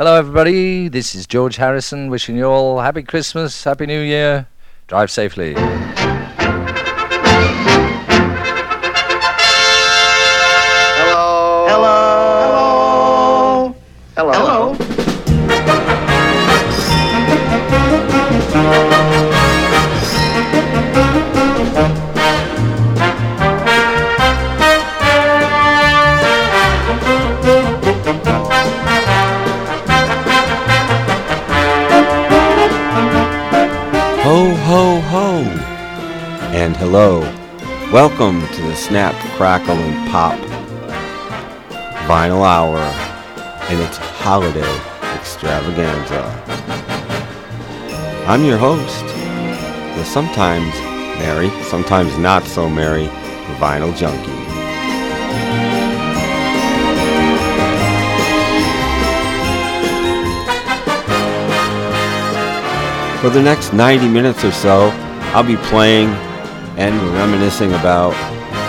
Hello, everybody. This is George Harrison wishing you all Happy Christmas, Happy New Year. Drive safely. Welcome to the Snap, Crackle, and Pop Vinyl Hour and its holiday extravaganza. I'm your host, the sometimes merry, sometimes not so merry Vinyl Junkie. For the next 90 minutes or so, I'll be playing and reminiscing about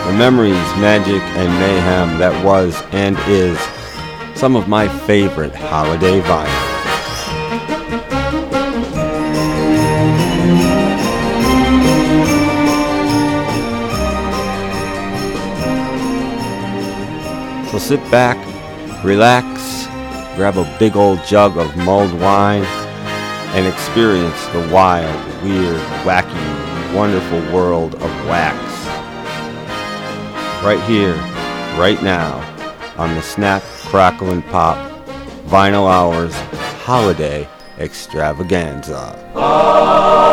the memories, magic, and mayhem that was and is some of my favorite holiday vinyl. So sit back, relax, grab a big old jug of mulled wine, and experience the wild, weird, wacky, wonderful world of wax. Right here, right now, on the Snap, Crackle, and Pop Vinyl Hours Holiday Extravaganza. Here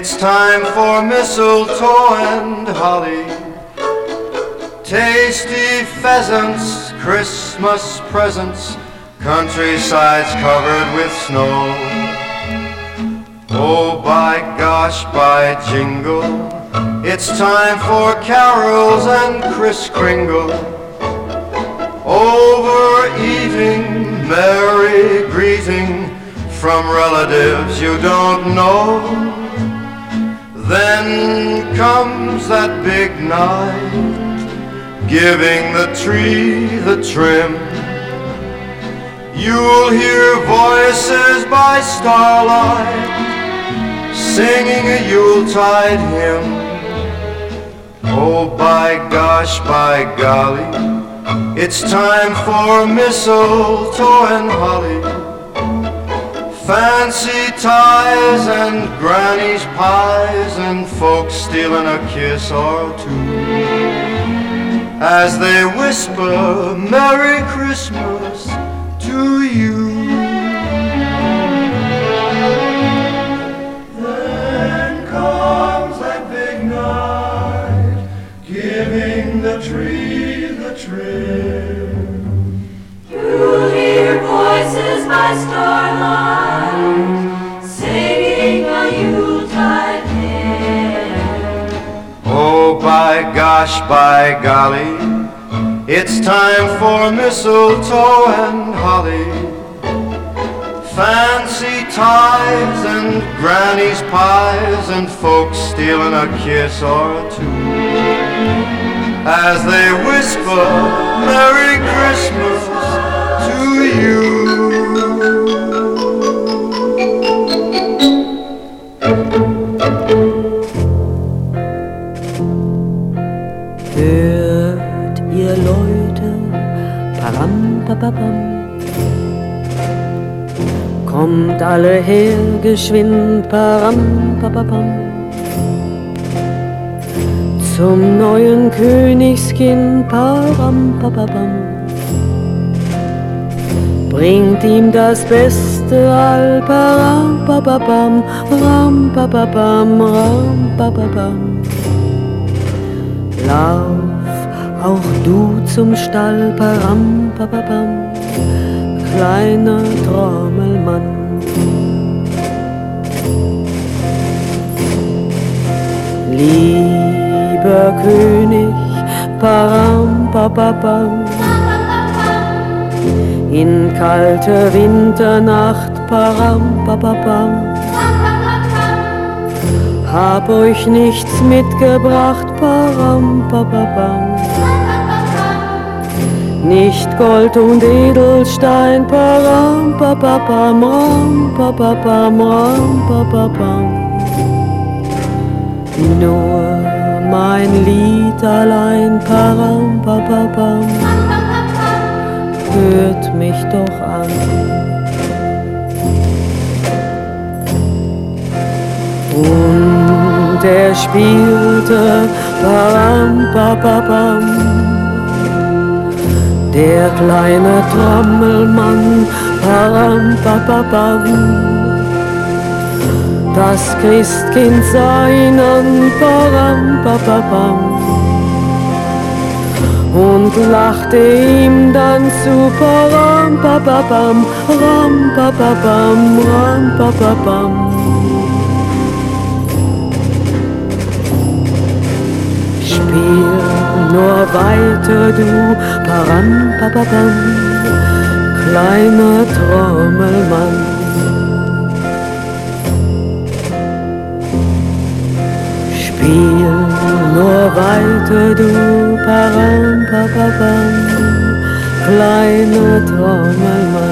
it's time for mistletoe and holly. Tasty pheasants, Christmas presents, countrysides covered with snow. Oh, by gosh, by jingle, it's time for carols and Kris Kringle. Overeating, merry greeting from relatives you don't know. Then comes that big night. giving the tree the trim. You'll hear voices by starlight singing a Yuletide hymn. Oh, by gosh, by golly, it's time for mistletoe and holly. Fancy ties and granny's pies and folks stealing a kiss or two as they whisper Merry Christmas to you. Then comes that big night, giving the tree the trim. You hear voices by starlight, gosh, by golly, it's time for mistletoe and holly. Fancy ties and granny's pies and folks stealing a kiss or two. As they whisper Merry Christmas to you. Kommt alle her, geschwind, param, papapam. Zum neuen Königskind, param, papapam. Bringt ihm das Beste all, param, papapam, ram, papapam, ram, papapam. Lauf auch du zum Stall, param, papapam, kleiner Trommelmann. Lieber König, param, papapam, in kalte Winternacht, param, papapam hab euch nichts mitgebracht, param, papapam. Nicht Gold und Edelstein, param, papapam, ram, papapam, ram, papapam. Nur mein Lied allein, param, papapam, hört mich doch an. Und er spielte Pam, Pam, Der kleine Trommelmann Pam, Pam, Das Christkind sah ihn an Pam, Pam, und lachte ihm dann zu Param, Papapam, Ram, Papapam, Ram, Papapam. Spiel nur weiter, du Param, Papapam, kleiner Trommelmann. Spiel nur weiter, du Param, Papapam, kleiner Trommelmann.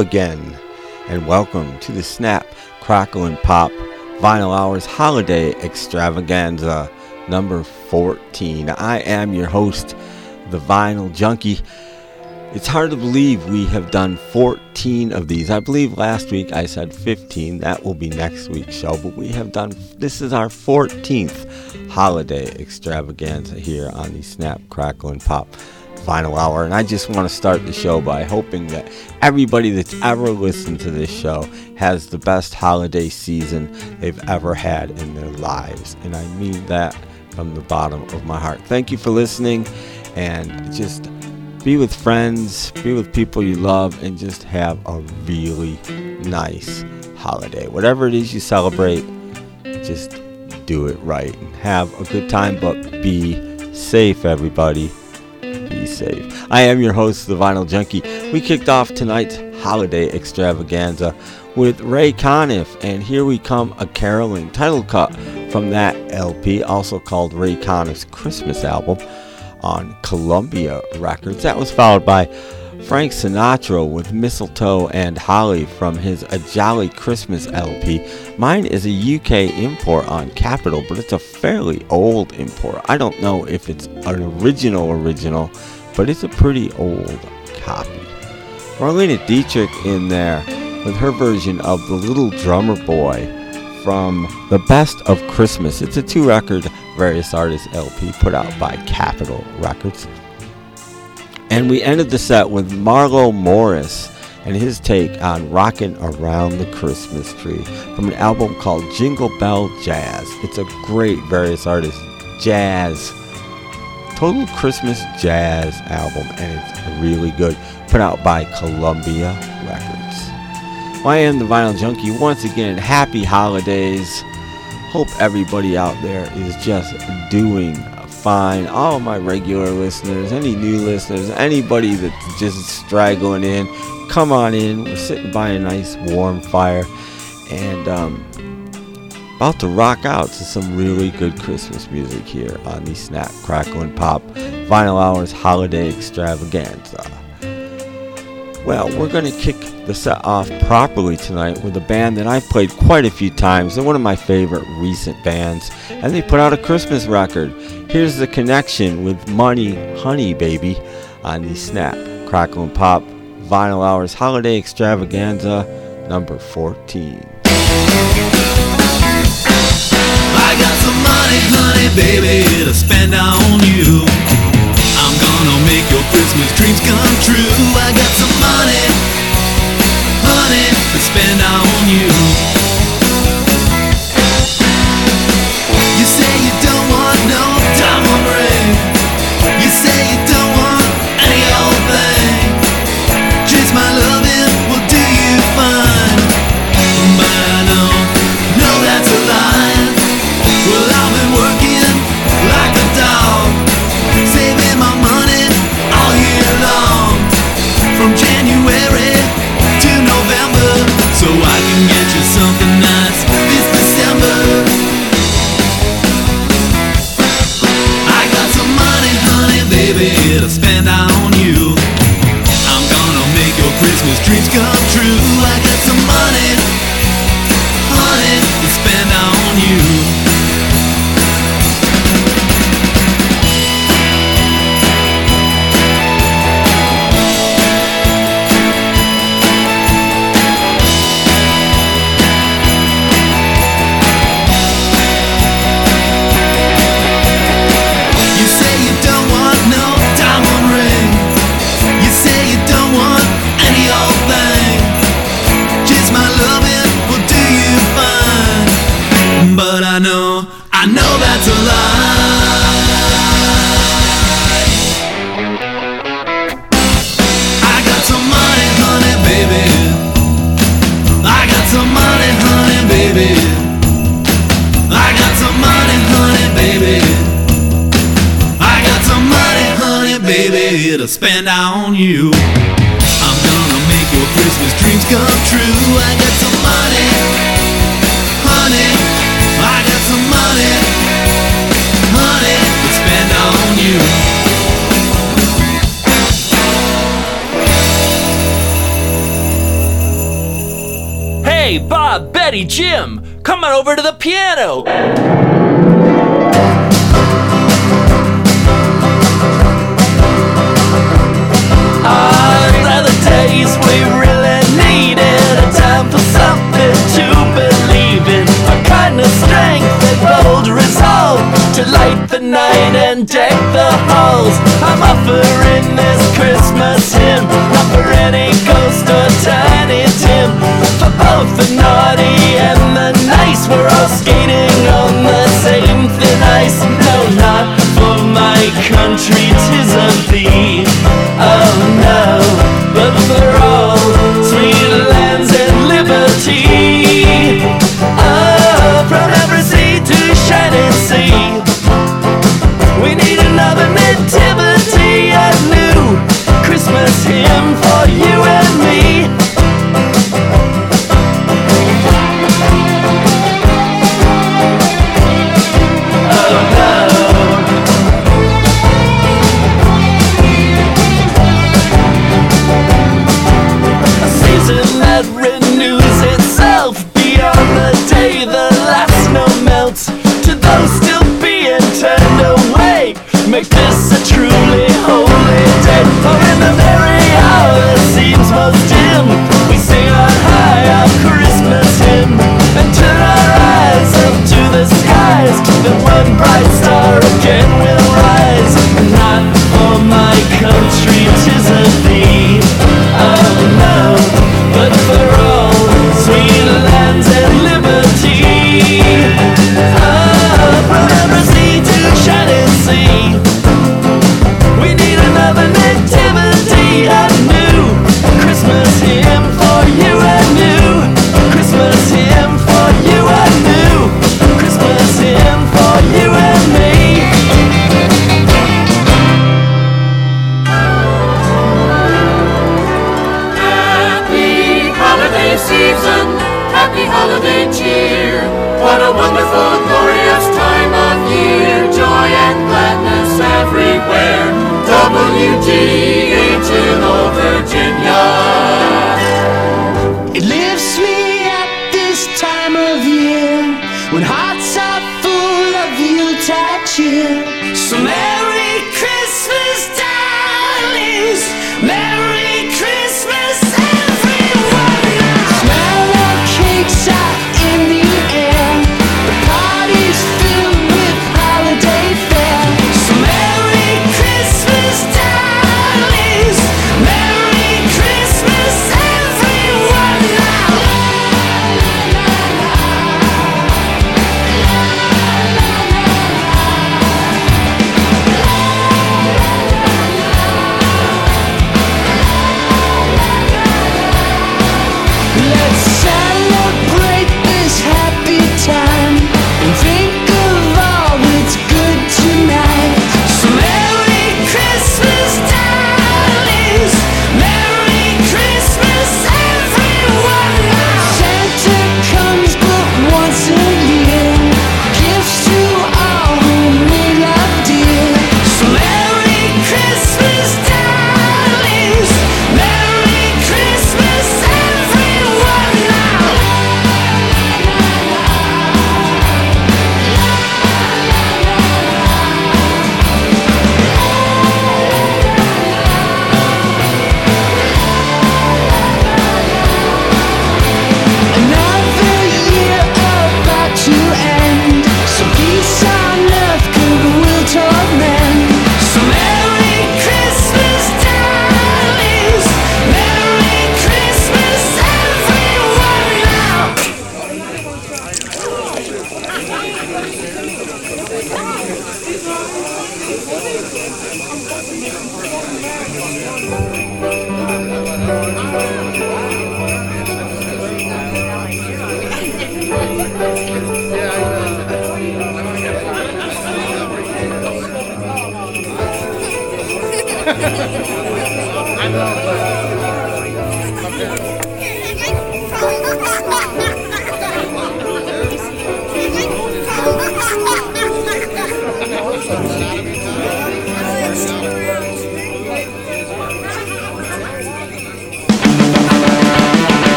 Again, and welcome to the Snap, Crackle, and Pop Vinyl Hours Holiday Extravaganza number 14. I am your host, the Vinyl Junkie. It's hard to believe we have done 14 of these. I believe last week I said 15. That will be next week's show, but we have done, this is our 14th holiday extravaganza here on the Snap, Crackle, and Pop Vinyl Hour. And I just want to start the show by hoping that everybody that's ever listened to this show has the best holiday season they've ever had in their lives. And I mean that from the bottom of my heart. Thank you for listening and just be with friends, be with people you love, and just have a really nice holiday. Whatever it is you celebrate, just do it right and have a good time, but be safe, everybody safe. I am your host, the Vinyl Junkie. We kicked off tonight's holiday extravaganza with Ray Conniff, and here we come a caroling title cut from that LP, also called Ray Conniff's Christmas album on Columbia Records. That was followed by Frank Sinatra with Mistletoe and Holly from his A Jolly Christmas LP. Mine is a UK import on Capitol, but it's a fairly old import. I don't know if it's an original original, but it's a pretty old copy. Marlene Dietrich in there with her version of The Little Drummer Boy from The Best of Christmas. It's a two record various artists LP put out by Capitol Records. And we ended the set with Marlowe Morris and his take on Rockin' Around the Christmas Tree from an album called Jingle Bell Jazz. It's a great various artists jazz, total Christmas jazz album, and it's really good. Put out by Columbia Records. Well, I am the Vinyl Junkie. Once again, happy holidays. Hope everybody out there is just doing fine. All my regular listeners, any new listeners, anybody that's just straggling in, come on in. We're sitting by a nice warm fire and um, about to rock out to some really good Christmas music here on the Snap, Crackle, and Pop Vinyl Hours Holiday Extravaganza. Well, we're going to kick the set off properly tonight with a band that I've played quite a few times. They're one of my favorite recent bands, and they put out a Christmas record. Here's the connection with Money Honey Baby on the Snap, Crackle, and Pop Vinyl Hours Holiday Extravaganza number 14. I got some money, honey, baby, to spend on you. I'm gonna make your Christmas dreams come true. I got some money, honey, to spend on you. You dreams come true. Hey, Jim, come on over to the piano. These Are the days we really needed a time for something to believe in? A kind of strength and bold resolve to light the night and deck the halls. I'm offering this Christmas hymn, not for any ghost both the naughty and the nice. We're all skating on the same thin ice. No, not for my country, tis of thee. Oh no, but for all.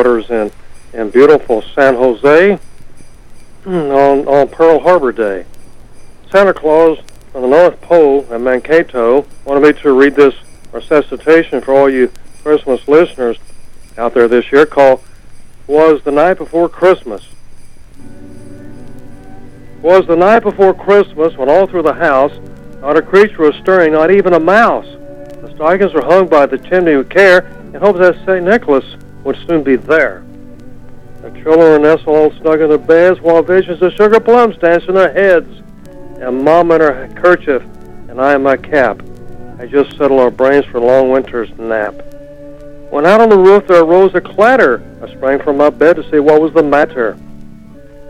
headquarters in, in beautiful San Jose hmm, on, on Pearl Harbor Day. Santa Claus on the North Pole and Mankato wanted me to read this resuscitation for all you Christmas listeners out there this year called Was the Night Before Christmas. Was the night before Christmas when all through the house not a creature was stirring, not even a mouse. The stockings were hung by the chimney with care in hopes that St. Nicholas would soon be there. The children and Essa all snug in their beds while visions of sugar plums danced in their heads, and Mom in her kerchief, and I in my cap. I just settled our brains for a long winter's nap. When out on the roof there arose a clatter, I sprang from my bed to see what was the matter.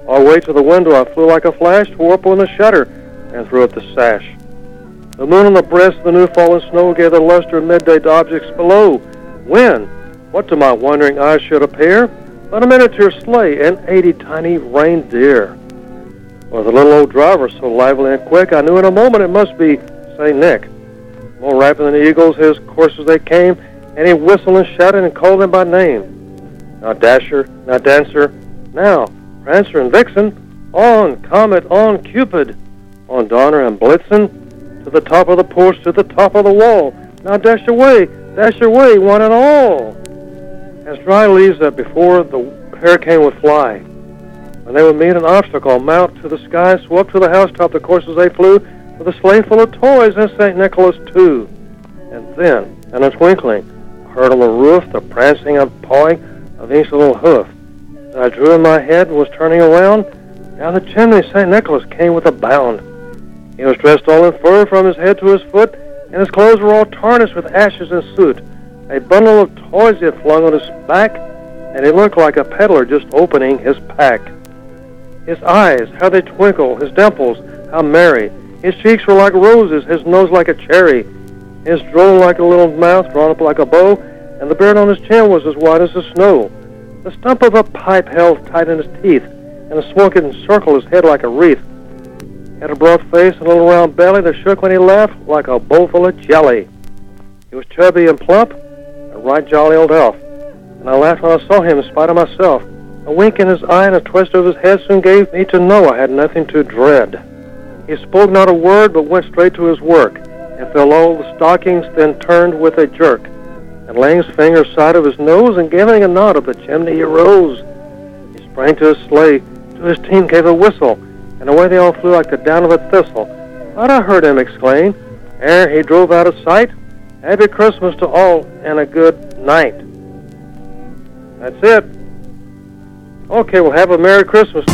Our way to the window, I flew like a flash, tore open the shutter, and threw up the sash. The moon on the breast of the new fallen snow gave the luster of midday to objects below. When, what to my wondering eyes should appear? But a miniature sleigh and eighty tiny reindeer. With the little old driver so lively and quick, I knew in a moment it must be St. Nick. More rapid than the eagles, his coursers they came, and he whistled and shouted and called them by name. Now Dasher, now Dancer, now Prancer and Vixen, on Comet, on Cupid, on Donner and Blitzen, to the top of the porch, to the top of the wall. Now dash away, dash away, one and all. As dry leaves that before the hurricane would fly. When they would meet an obstacle, mount to the sky, so up to the housetop the coursers they flew, with a sleigh full of toys and St. Nicholas too. And then, in a twinkling, I heard on the roof the prancing and pawing of each little hoof. As I drew in my head and was turning around, down the chimney St. Nicholas came with a bound. He was dressed all in fur from his head to his foot, and his clothes were all tarnished with ashes and soot. A bundle of toys he had flung on his back, and he looked like a peddler just opening his pack. His eyes, how they twinkle, his dimples, how merry. His cheeks were like roses, his nose like a cherry, his droll like a little mouth drawn up like a bow, and the beard on his chin was as white as the snow. The stump of a pipe held tight in his teeth, and the smoke encircled his head like a wreath. He had a broad face and a little round belly that shook when he laughed like a bowl full of jelly. He was chubby and plump, right jolly old elf, and I laughed when I saw him in spite of myself. A wink in his eye and a twist of his head soon gave me to know I had nothing to dread. He spoke not a word, but went straight to his work, and filled all the stockings, then turned with a jerk, and laying his finger side of his nose, and giving a nod up the chimney he rose. He sprang to his sleigh, to his team gave a whistle, and away they all flew like the down of a thistle. But I heard him exclaim, ere he drove out of sight, Happy Christmas to all, and a good night. That's it. Okay, well, have a Merry Christmas.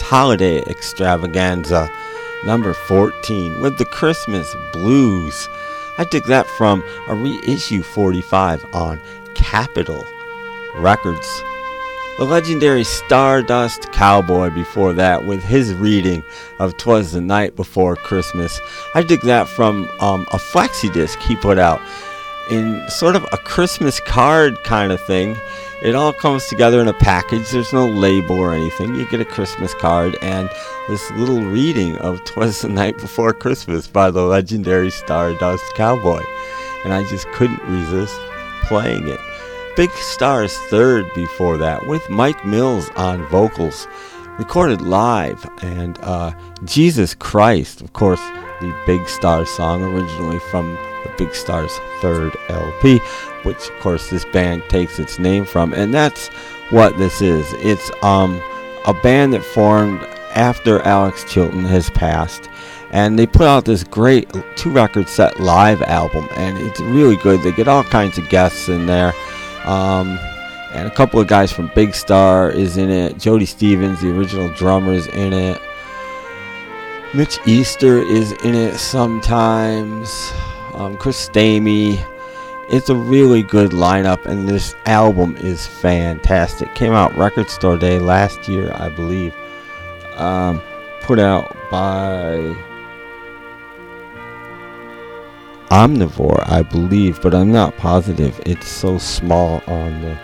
Holiday Extravaganza, number 14, with the Christmas Blues. I took that from a reissue 45 on Capitol Records. The legendary Stardust Cowboy before that with his reading of Twas the Night Before Christmas. I took that from um, a flexi disc he put out in sort of a Christmas card kind of thing. It all comes together in a package. There's no label or anything. You get a Christmas card and this little reading of Twas the Night Before Christmas by the legendary Stardust Cowboy. And I just couldn't resist playing it. Big Star's third before that with Mike Mills on vocals, recorded live, and uh, Jesus Christ, of course, the Big Star song originally from the Big Star's third LP, which of course this band takes its name from, and that's what this is. It's um a band that formed after Alex Chilton has passed. And they put out this great two record set live album, and it's really good. They get all kinds of guests in there. Um, and a couple of guys from Big Star is in it. Jody Stephens, the original drummer, is in it. Mitch Easter is in it sometimes. Um, Chris Stamey. It's a really good lineup, and this album is fantastic. Came out Record Store Day last year, I believe. Um, put out by Omnivore, I believe, but I'm not positive. It's so small on the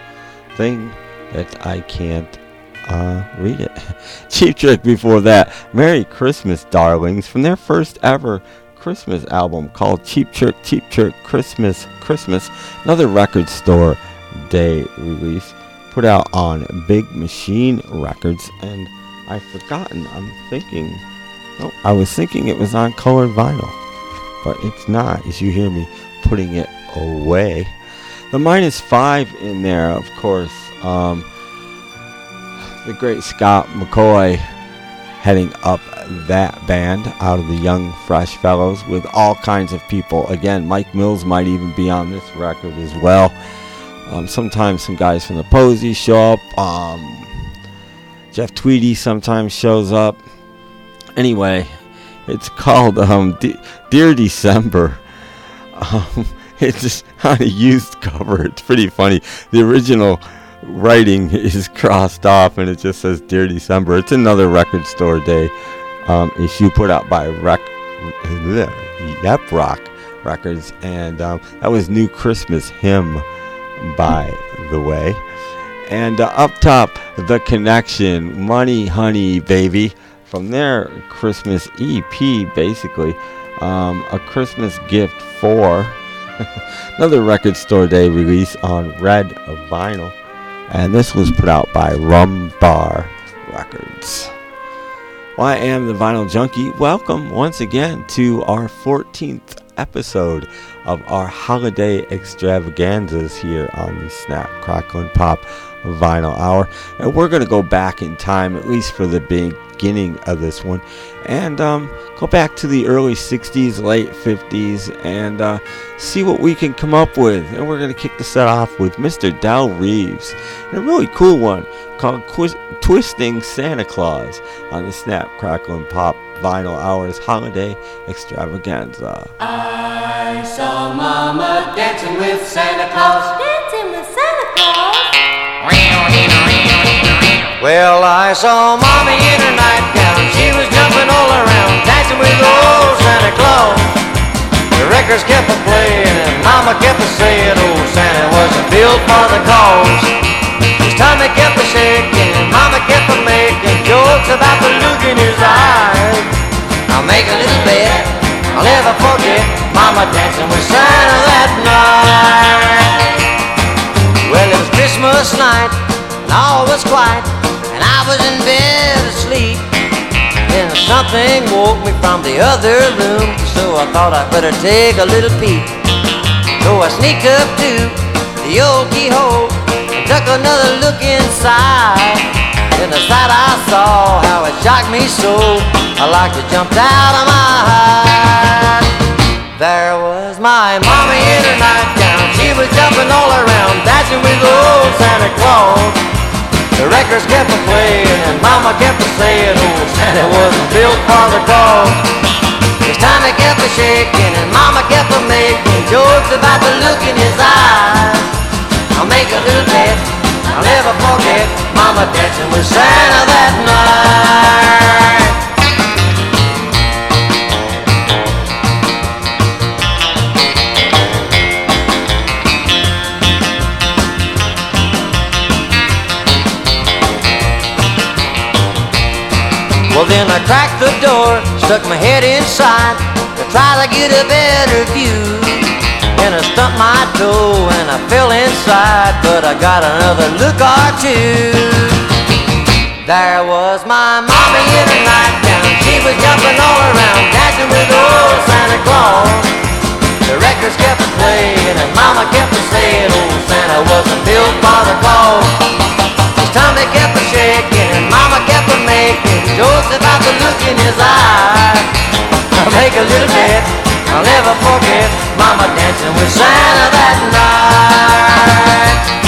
thing that I can't uh, read it. Cheap Trick before that. Merry Christmas, darlings, from their first ever Christmas album called Cheap Trick, Cheap Trick Christmas, Christmas. Another record store day release put out on Big Machine Records, and I've forgotten. I'm thinking. Oh, I was thinking it was on colored vinyl but it's not as you hear me putting it away. The minus five in there, of course, um, the great Scott McCaughey heading up that band out of the Young Fresh Fellows with all kinds of people. Again, Mike Mills might even be on this record as well. Um, sometimes some guys from the Posy show up. Um, Jeff Tweedy sometimes shows up. Anyway, it's called um, De- Dear December. Um, it's just on a used cover. It's pretty funny. The original writing is crossed off and it just says Dear December. It's another record store day um, issue put out by Rec- Yep Roc Records. And um, that was New Christmas Hymn, by the way. And uh, up top, The Connection, Money Honey Baby from their Christmas EP, basically. Um, a Christmas gift for another record store day release on red vinyl. And this was put out by Rum Bar Records. Well, I am the Vinyl Junkie. Welcome once again to our 14th episode of our holiday extravaganzas here on the Snap, Crackle, and Pop Vinyl Hour. And we're going to go back in time, at least for the beginning of this one, and um, go back to the early 60s, late 50s, and uh, see what we can come up with. And we're going to kick the set off with Mr. Del Reeves, and a really cool one called Qu- Twisting Santa Claus on the Snap, Crackle, and Pop Vinyl Hours Holiday Extravaganza. I saw Mama dancing with Santa Claus. Dancing with Santa Claus. Well, I saw Mommy in her nightgown. She was jumping all around, dancing with old Santa Claus. The records kept a playing, and Mama kept a saying, old Santa wasn't built for the cause. His tummy kept a shaking, Mama kept a making jokes about the look in his eyes. I'll make a little bet, I'll never forget Mama dancing with Santa that night. Well, it was Christmas night, and all was quiet, and I was in bed asleep. Then something woke me from the other room, so I thought I'd better take a little peek. So I sneaked up to the old keyhole and took another look inside. Then the sight I saw, how it shocked me so, I like to jump out of my hide. There was my mommy in her nightgown. She was jumping all around, dancing with old Santa Claus. The records kept a playing and Mama kept a saying, old Santa wasn't built for the cross. His tummy kept a shaking and Mama kept a making jokes about the look in his eyes. I'll make a little bet, I'll never forget Mama dancing with Santa that night. Then I cracked the door, stuck my head inside to try to get a better view. And I stumped my toe and I fell inside, but I got another look or two. There was my mommy in a nightgown, she was jumping all around, dancing with old Santa Claus. The records kept playing and Mama kept saying, old Santa wasn't built for the cause. His tummy kept a shaking Mama kept a making jokes about the look in his eye. I'll make a little bet, I'll never forget Mama dancing with Santa that night.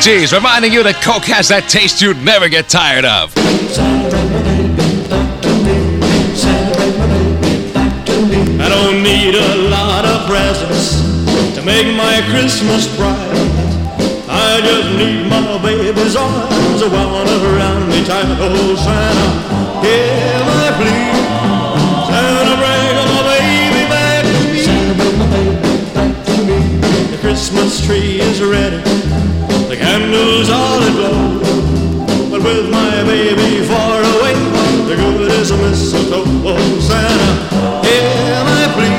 Gees reminding you that Coke has that taste you'd never get tired of. I don't need a lot of presents to make my Christmas bright. I just need my baby's arms wound around me tight. Oh, Santa, hear my plea. Santa, bring my baby back to me. The Christmas tree is ready, the candles all aglow. But with my baby far away, the good is a mistletoe. Oh, Santa, hear my plea.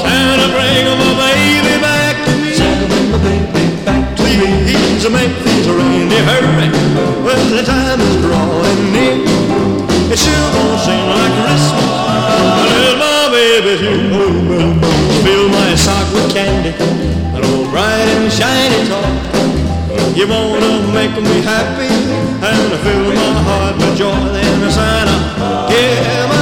Santa, bring my baby back to me. Santa, bring my baby back to me. Please make things reindeer hurry when the time is drawing near. It sure won't seem like Christmas unless my baby's here. Fill my sock with candy, an old bright and shiny toy. You wanna make me happy and fill my heart with joy. Then Santa, hear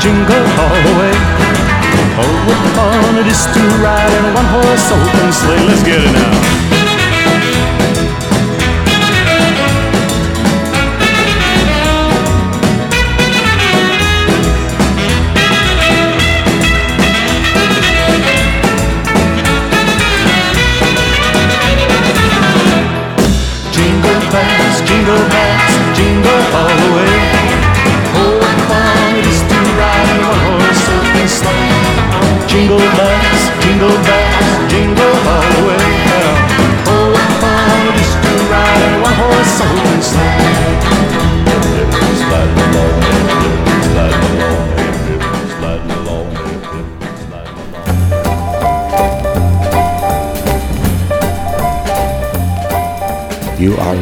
jingle all the way. Oh, what fun it is to ride in a one-horse open sleigh. Let's get it now.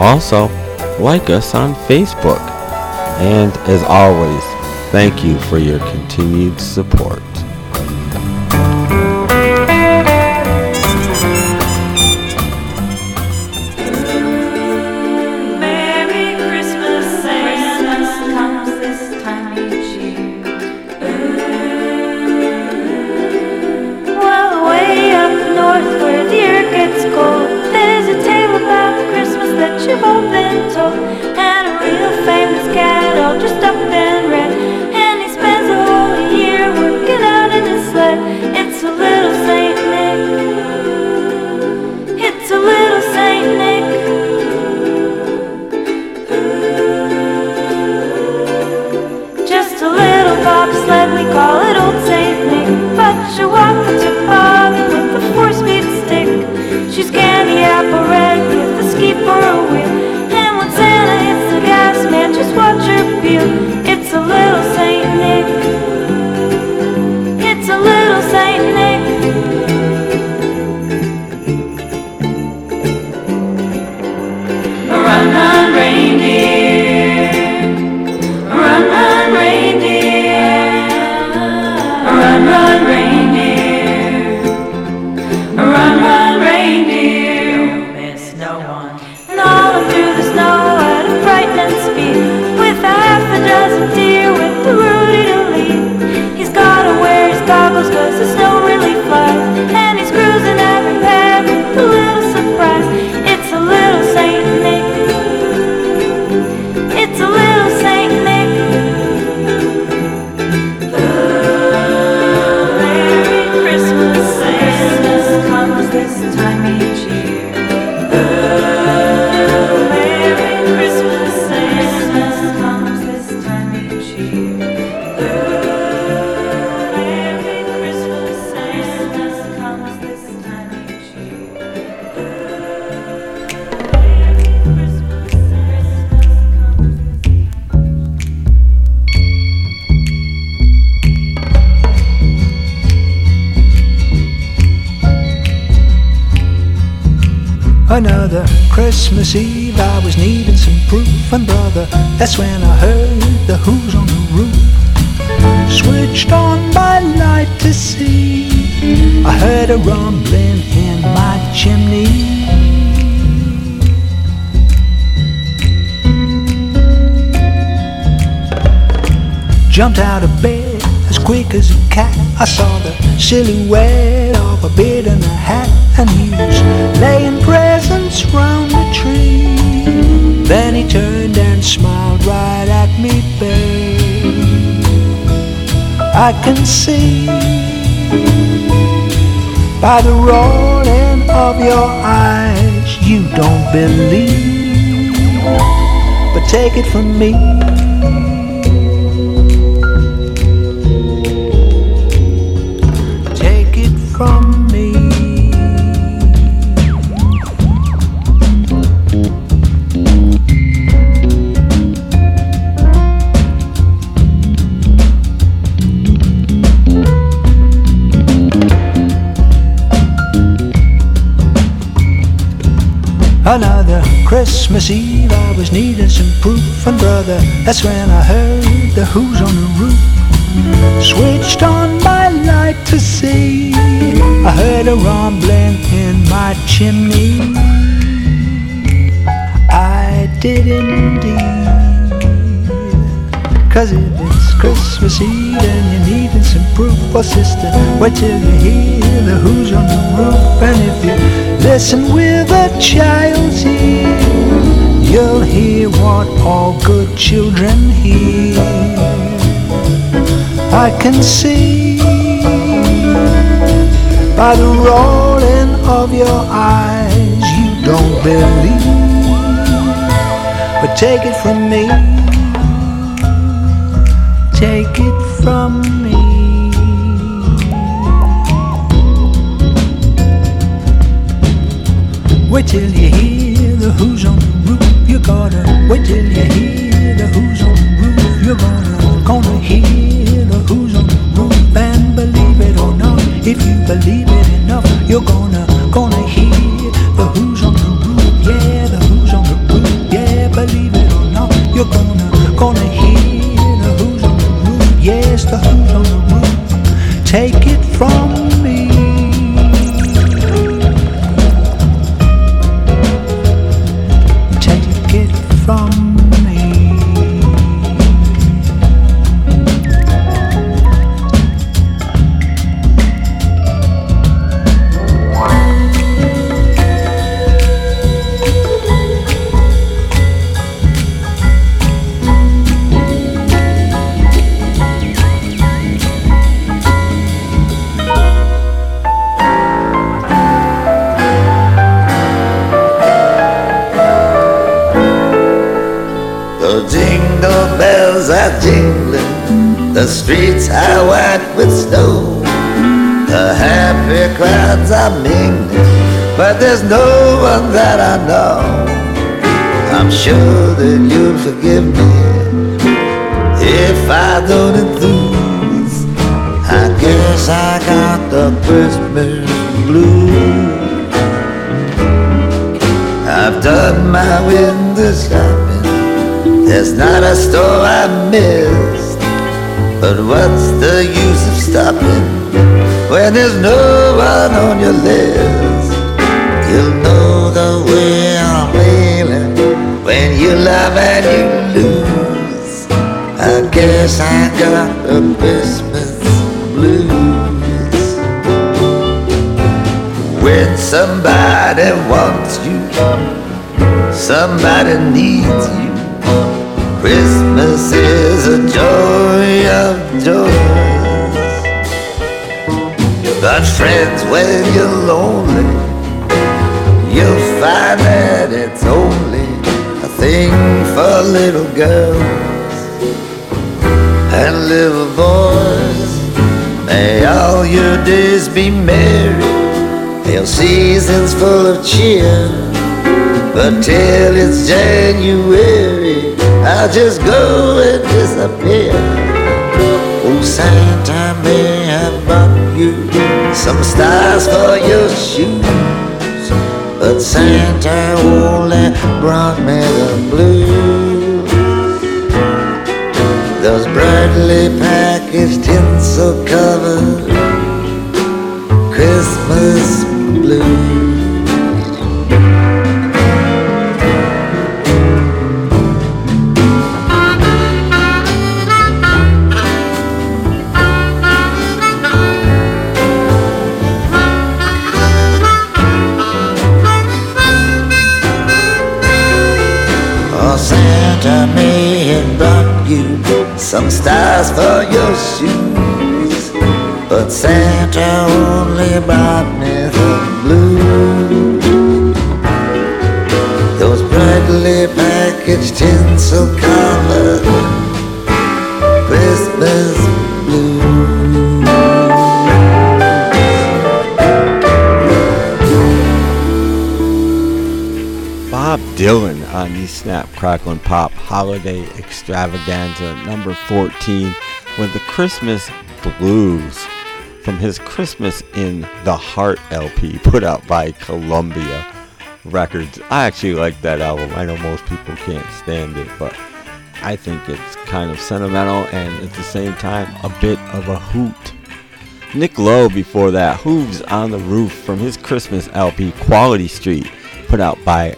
Also, like us on Facebook. And as always, thank you for your continued support. Believe. But take it from me. I was needing some proof, and brother, that's when I heard the Who's on the roof. Switched on my light to see, I heard a rumbling in my chimney. I did indeed. Cause if it's Christmas Eve and you're needing some proof, well, sister, wait till you hear the Who's on the roof. And if you listen with a child's ear, you'll hear what all good children hear. I can see by the rolling of your eyes you don't believe. But take it from me, take it from me. Wait till you hear the who's on the roof. You gotta wait till you hear the who's on the roof. You're gonna gonna hear the who's on the roof and believe it or not. If you believe it enough, you're gonna gonna hear the who's on the roof. Yeah, the who's on the roof. Yeah, believe it or not, you're gonna gonna the streets are white with snow. The happy crowds are mingling, but there's no one that I know. I'm sure that you'll forgive me if I don't enthuse. I guess I got the Christmas blues. I've done my window shopping. There's not a store I missed. But what's the use of stopping when there's no one on your list? You'll know the way I'm feeling when you love and you lose. I guess I got the Christmas blues. When somebody wants you, somebody needs you. Christmas is a joy of joys. But friends, when you're lonely, you'll find that it's only a thing for little girls and little boys. May all your days be merry, your seasons full of cheer. But till it's January, I'll just go and disappear. Oh, Santa may have brought you some stars for your shoes, but Santa only brought me the blues. Those brightly packaged tinsel covered Christmas blues. Some stars for your shoes, but Santa only brought me the blues. Fully packaged tinsel colored Christmas on the Snap, Crackle, and Pop Holiday Extravaganza number 14 with the Christmas Blues from his Christmas in the Heart LP put out by Columbia Records. I actually like that album. I know most people can't stand it, but I think it's kind of sentimental and at the same time a bit of a hoot. Nick Lowe before that, Hooves on the Roof from his Christmas LP Quality Street put out by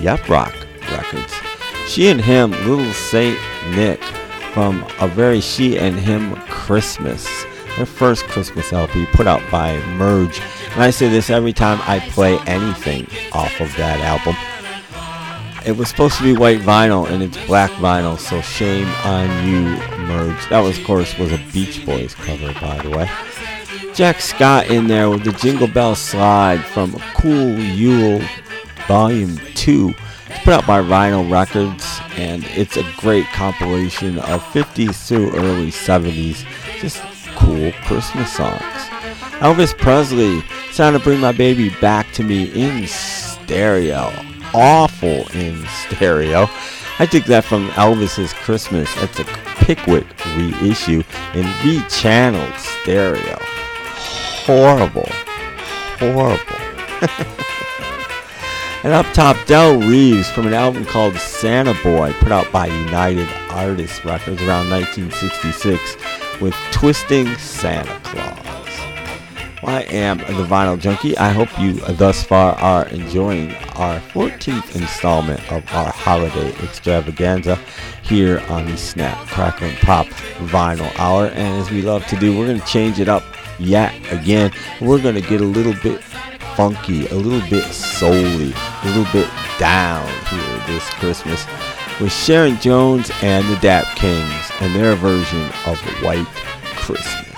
Yep Roc Records. She and Him, Little Saint Nick from a very She and Him Christmas. Their first Christmas LP put out by Merge. And I say this every time I play anything off of that album. It was supposed to be white vinyl and it's black vinyl, so shame on you, Merge. That was, of course, was a Beach Boys cover, by the way. Jack Scott in there with the Jingle Bell Slide from Cool Yule Volume 2. It's put out by Rhino Records, and it's a great compilation of 50s through early 70s. Just cool Christmas songs. Elvis Presley, Santa Bring My Baby Back to Me in stereo. Awful in stereo. I took that from Elvis's Christmas. It's a Pickwick reissue in rechanneled stereo. Horrible. Horrible. And up top, Del Reeves from an album called Santa Boy, put out by United Artists Records around 1966 with Twisting Santa Claus. Well, I am the Vinyl Junkie. I hope you thus far are enjoying our 14th installment of our holiday extravaganza here on the Snap, Crackle, and Pop Vinyl Hour. And as we love to do, we're going to change it up yet again. We're going to get a little bit funky, a little bit souly, a little bit down here this Christmas with Sharon Jones and the Dap Kings and their version of White Christmas.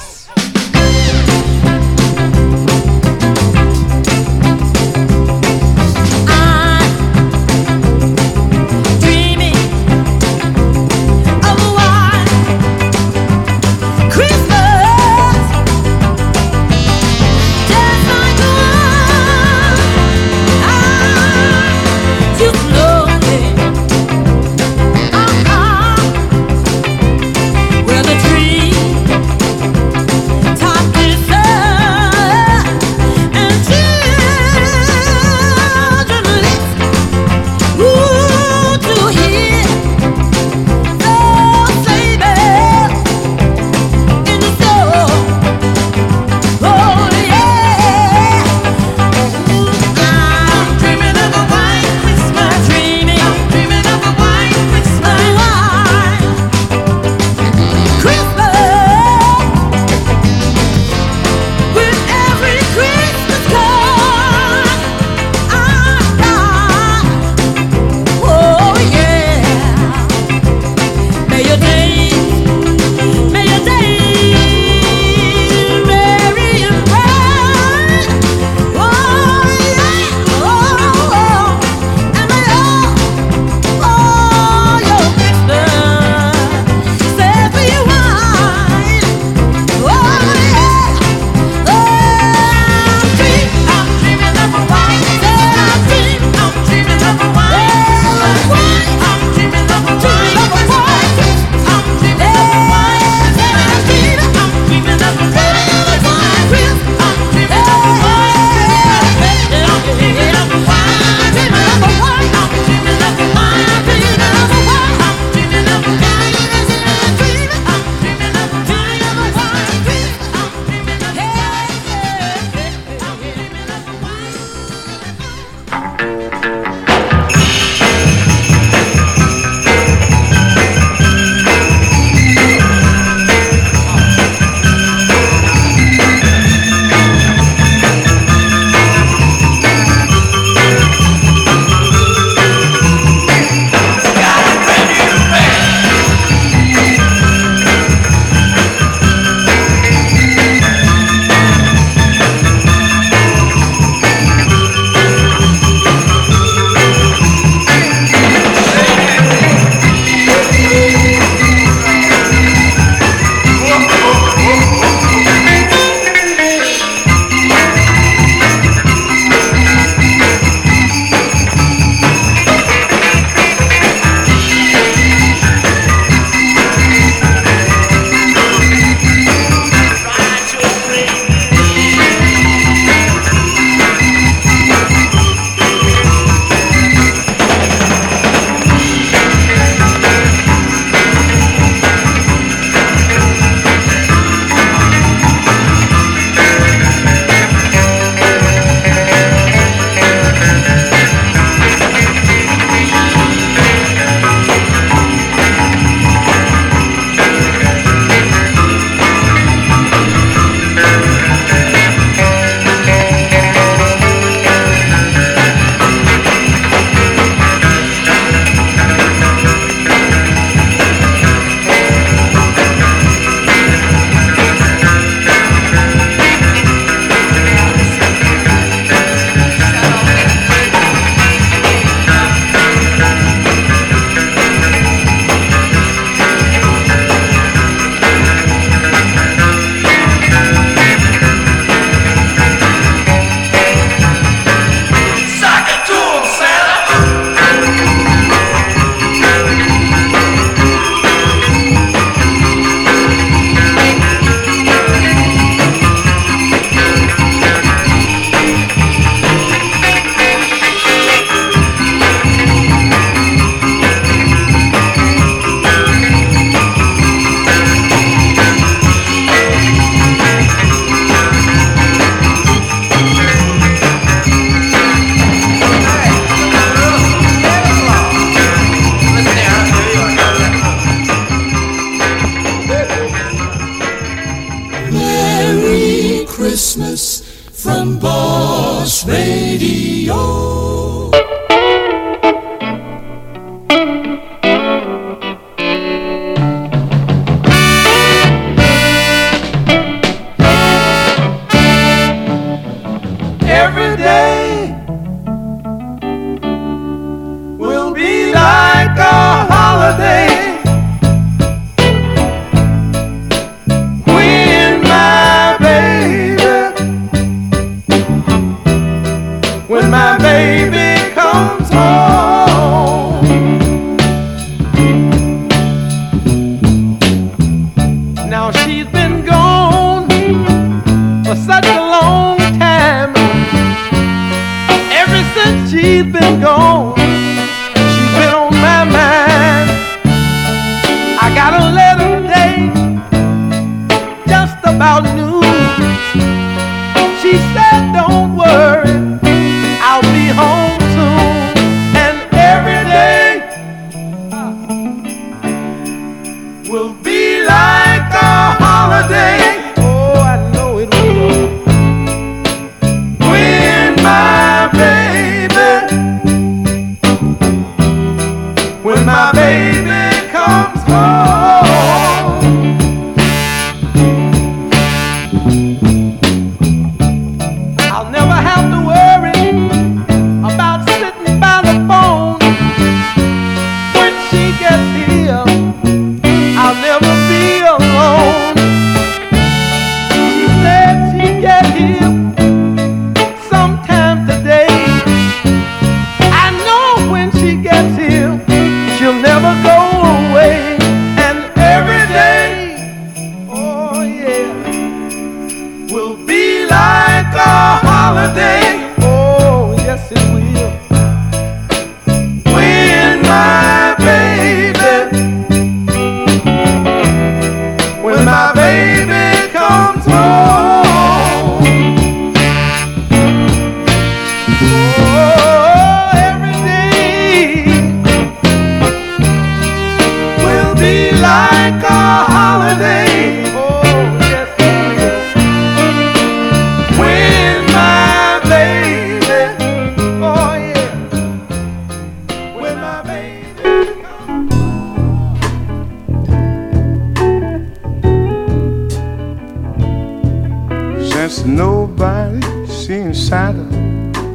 Nobody seen Santa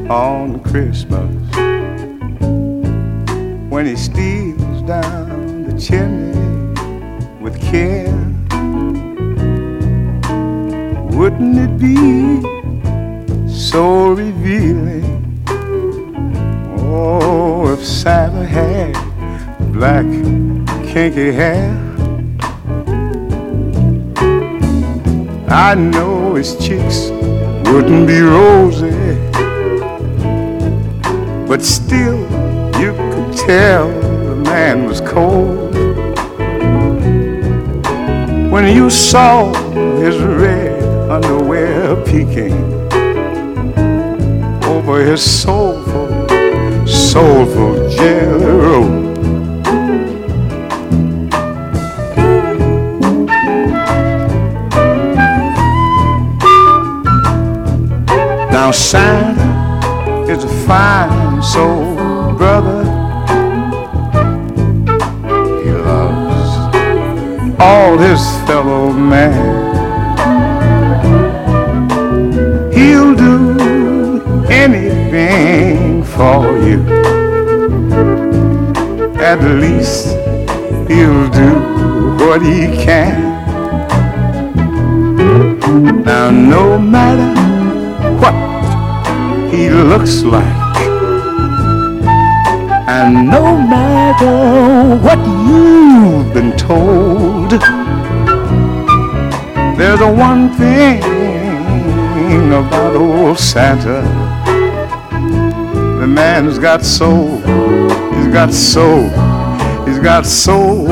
on Christmas, when he steals down the chimney with care, wouldn't it be so revealing? Oh, if Santa had black kinky hair. I know his cheeks wouldn't be rosy, but still you could tell the man was cold. When you saw his red underwear peeking over his soulful, soulful jelly Now is a fine soul, brother. He loves all his fellow man. He'll do anything for you. At least he'll do what he can. Now no matter he looks like. And no matter what you've been told, there's a one thing about old Santa. The man's got soul, he's got soul, he's got soul.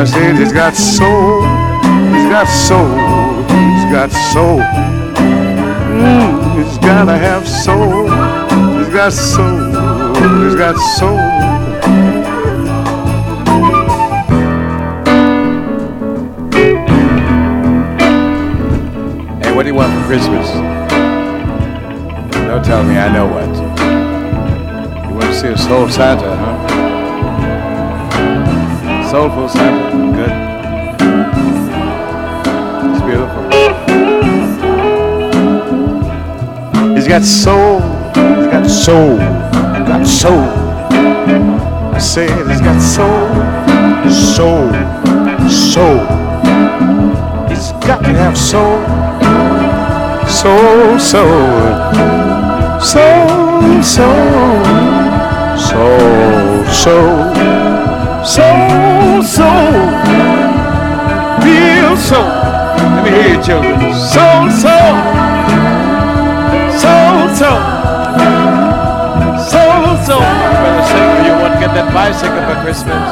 I said he's got soul, he's got soul, he's got soul. Mm, he's gotta have soul. He's got soul. He's got soul. Hey, what do you want for Christmas? Don't tell me I know what. You want to see a soul Santa, huh? Soulful Santa, got soul. He's got soul. He's got soul. I say it, he's got soul. Soul. Soul. He's got to have soul. Soul, soul. Soul, soul. Soul, soul. Soul, soul. Real soul. Let me hear you, children. Soul, soul. Soul. Soul, soul. Brother Singer, you want to get that bicycle for Christmas?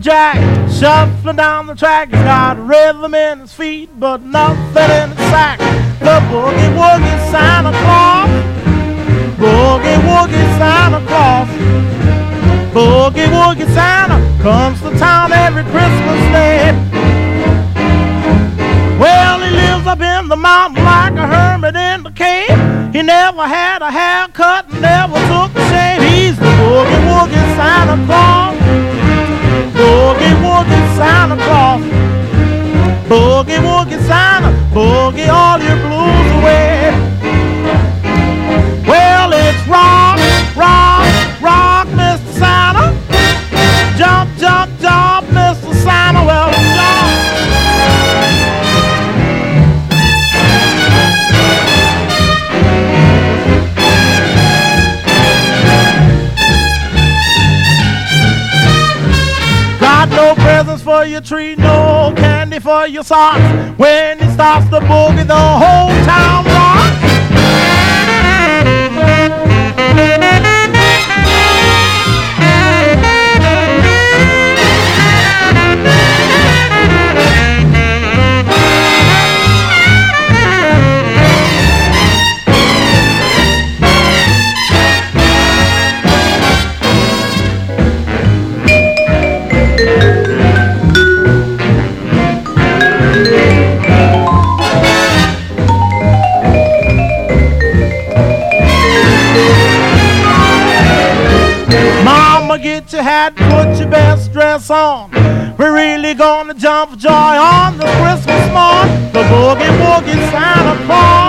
Jack, shuffling down the track. He's got rhythm in his feet, but nothing in his sack. The boogie woogie Santa Claus, boogie woogie Santa Claus, boogie woogie Santa comes to town every Christmas day. Well, he lives up in the mountain like a hermit in the cave. He never had a haircut, never took a shave. He's the boogie woogie Santa Claus. Boogie woogie Santa Claus. Boogie woogie Santa, boogie all your blues away. For your tree, no candy for your socks. When it starts the boogie, the whole town dress on. We're really gonna jump for joy on the Christmas morn. The boogie woogie Santa Claus.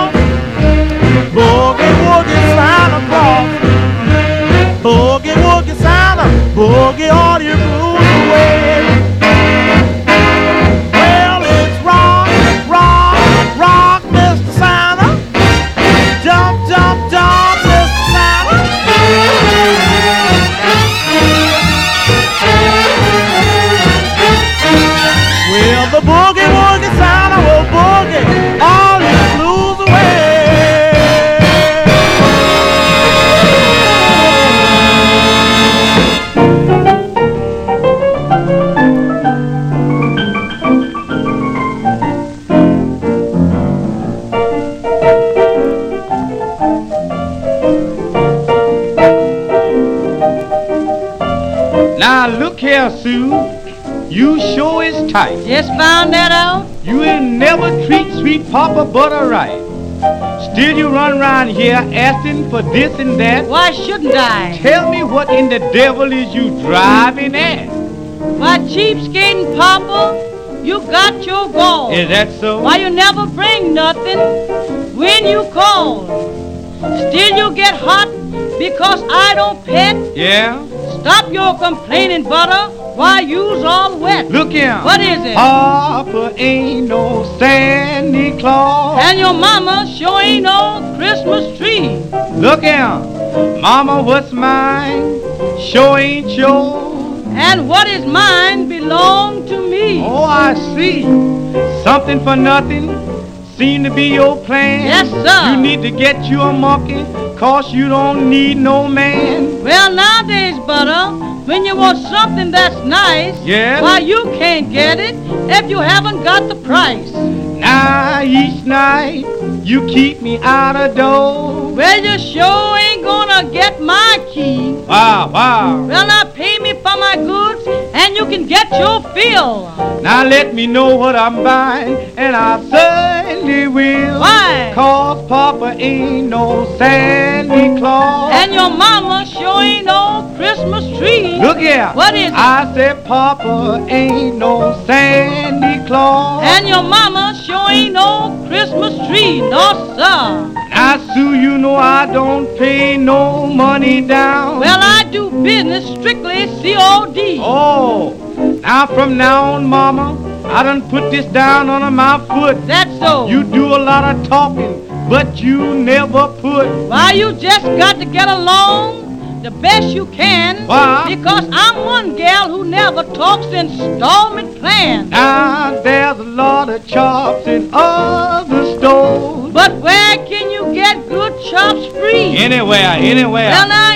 Just found that out? You ain't never treat sweet Papa Butter right. Still you run around here asking for this and that. Why shouldn't I? Tell me what in the devil is you driving at? Why, cheapskating, Papa? You got your goal. Is that so? Why you never bring nothing when you call? Still you get hot because I don't pet? Yeah? Stop your complaining, Butter. Why you's all wet? Look here. What is it? Papa ain't no Santa Claus. And your mama sure ain't no Christmas tree. Look here. Mama, what's mine? Sure ain't yours. And what is mine belong to me. Oh, I see. Something for nothing seem to be your plan. Yes, sir. You need to get you a monkey, cause you don't need no man. Well, nowadays, Butter, when you want something that's nice, Yes? why you can't get it if you haven't got the price. Now each night you keep me out of door. Well, you sure ain't gonna get my key. Wow, wow. Well, now pay me for my goods and you can get your fill. Now let me know what I'm buying, and I certainly will. Why? Cause Papa ain't no Santa Claus. And your mama sure ain't no Christmas tree. Look here. What is it? I said Papa ain't no Santa Claus. And your mama sure ain't no Christmas tree. No, sir. Now, Sue, you know I don't pay no money down. Well, I do business strictly COD. Oh, now from now on, Mama, I done put this down under my foot. That's so. You do a lot of talking, but you never put. Why, you just got to get along the best you can. Why? Because I'm one gal who never talks installment plans. Now, there's a lot of chops in other stores. But where can you get good chops free? Anywhere, anywhere. Well, now,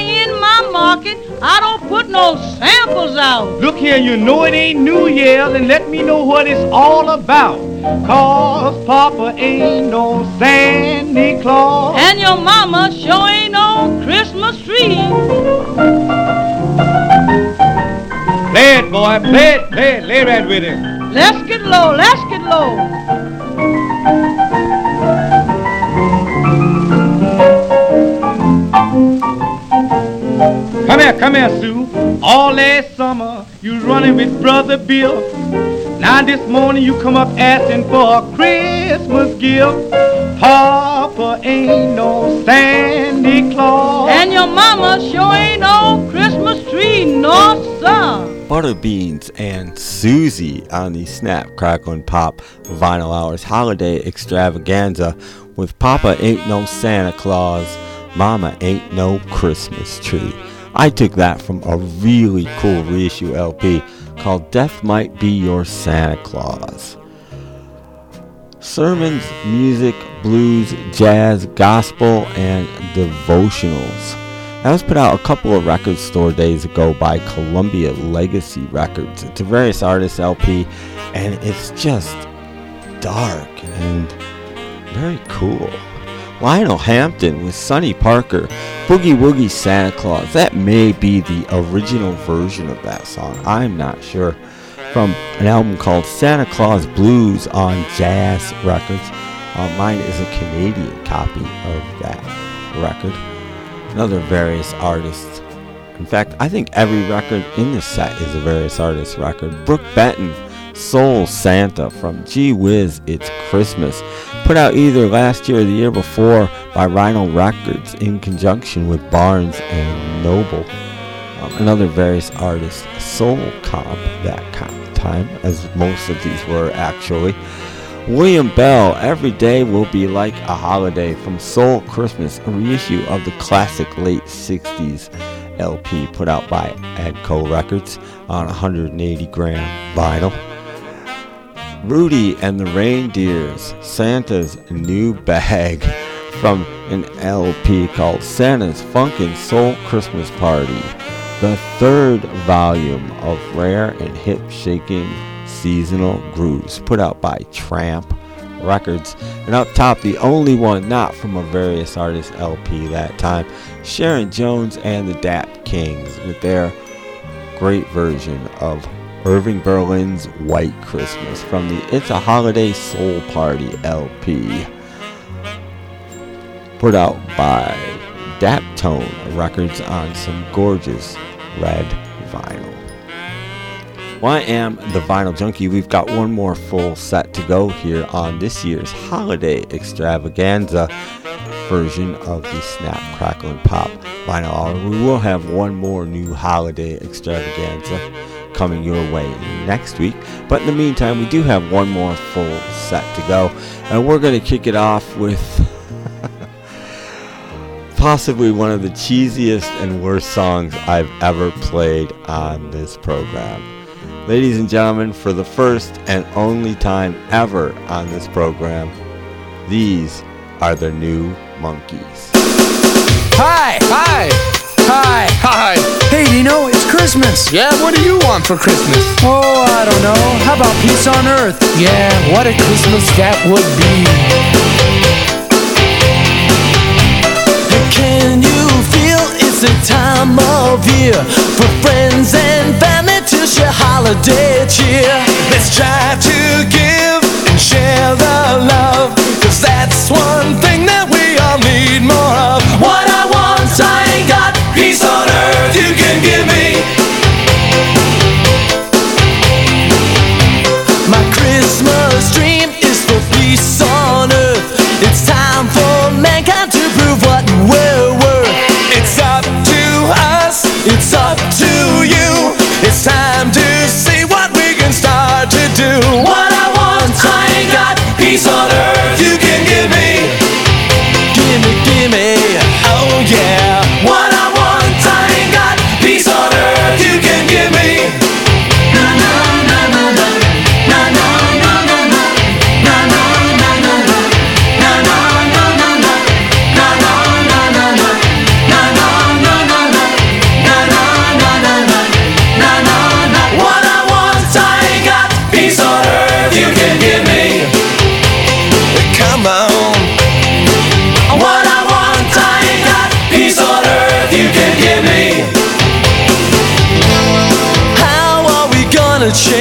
market, I don't put no samples out. Look here, you know it ain't New Year's, and let me know what it's all about. Cause Papa ain't no Santa Claus. And your mama sure ain't no Christmas tree. Play it, boy, play it, play it, lay right with it. Let's get low, let's get low. Come here, come here, Sue. All last summer you was running with Brother Bill. Now this morning you come up asking for a Christmas gift. Papa ain't no Santa Claus. And your mama sure ain't no Christmas tree, no sir. Butterbeans and Susie on the Snap, Crackle, and Pop Vinyl Hours Holiday Extravaganza with Papa Ain't No Santa Claus, Mama Ain't No Christmas Tree. I took that from a really cool reissue LP called Death Might Be Your Santa Claus. Sermons, music, blues, jazz, gospel, and devotionals. That was put out a couple of record store days ago by Columbia Legacy Records. It's a various artists LP, and it's just dark and very cool. Lionel Hampton with Sonny Parker, Boogie Woogie Santa Claus. That may be the original version of that song. I'm not sure. From an album called Santa Claus Blues on Jazz Records. Uh, mine is a Canadian copy of that record another various artists. In fact, I think every record in this set is a various artist record. Brook Benton, Soul Santa from Gee Whiz, It's Christmas, put out either last year or the year before by Rhino Records in conjunction with Barnes and Noble. Um, another various artist, Soul Comp, that time, as most of these were actually. William Bell, Every Day Will Be Like a Holiday from Soul Christmas, a reissue of the classic late 60s LP put out by Atco Records on 180 gram vinyl. Rudi and the Rain Dearz, Santa's New Bag from an LP called Santa's Funk and Soul Christmas Party, the third volume of rare and hip shaking seasonal grooves put out by Tramp Records. And up top, the only one not from a various artists LP that time, Sharon Jones and the Dap Kings with their great version of Irving Berlin's White Christmas from the It's a Holiday Soul Party LP. Put out by Daptone Records on some gorgeous red vinyl. Well, I am the Vinyl Junkie. We've got one more full set to go here on this year's holiday extravaganza version of the Snap, Crackle, and Pop Vinyl. We will have one more new holiday extravaganza coming your way next week. But in the meantime, we do have one more full set to go. And we're going to kick it off with possibly one of the cheesiest and worst songs I've ever played on this program. Ladies and gentlemen, for the first and only time ever on this program, these are the new Monkees. Hi! Hi! Hi! Hi! Hey, Dino, it's Christmas? Yeah, what do you want for Christmas? Oh, I don't know. How about peace on earth? Yeah, what a Christmas that would be. Can you feel it's a time of year for friends and family to share holiday cheer? Let's try to give and share the love, cause that's one thing that we all need more of. What I want, I ain't got peace on earth you can give me. Gonna change?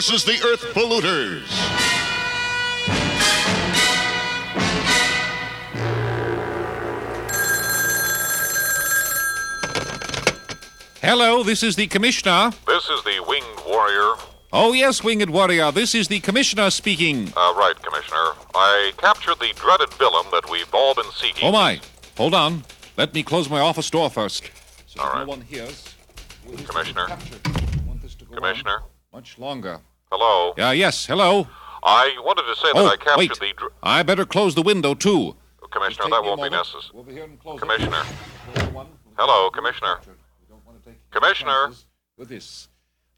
Versus the Earth Polluters. Hello, this is the Commissioner. This is the Winged Warrior. Oh, yes, Winged Warrior. This is the Commissioner speaking. Uh, right, Commissioner. I captured the dreaded villain that we've all been seeking. Oh, my. Hold on. Let me close my office door first. So All that right. no one hears. Commissioner. Commissioner. Much longer. Hello. Yeah, yes, hello. I wanted to say that Oh, I captured wait. the dr- I better close the window, too. Commissioner. take That me a won't be moment. necessary. Commissioner. Hello, Commissioner. Commissioner. With this.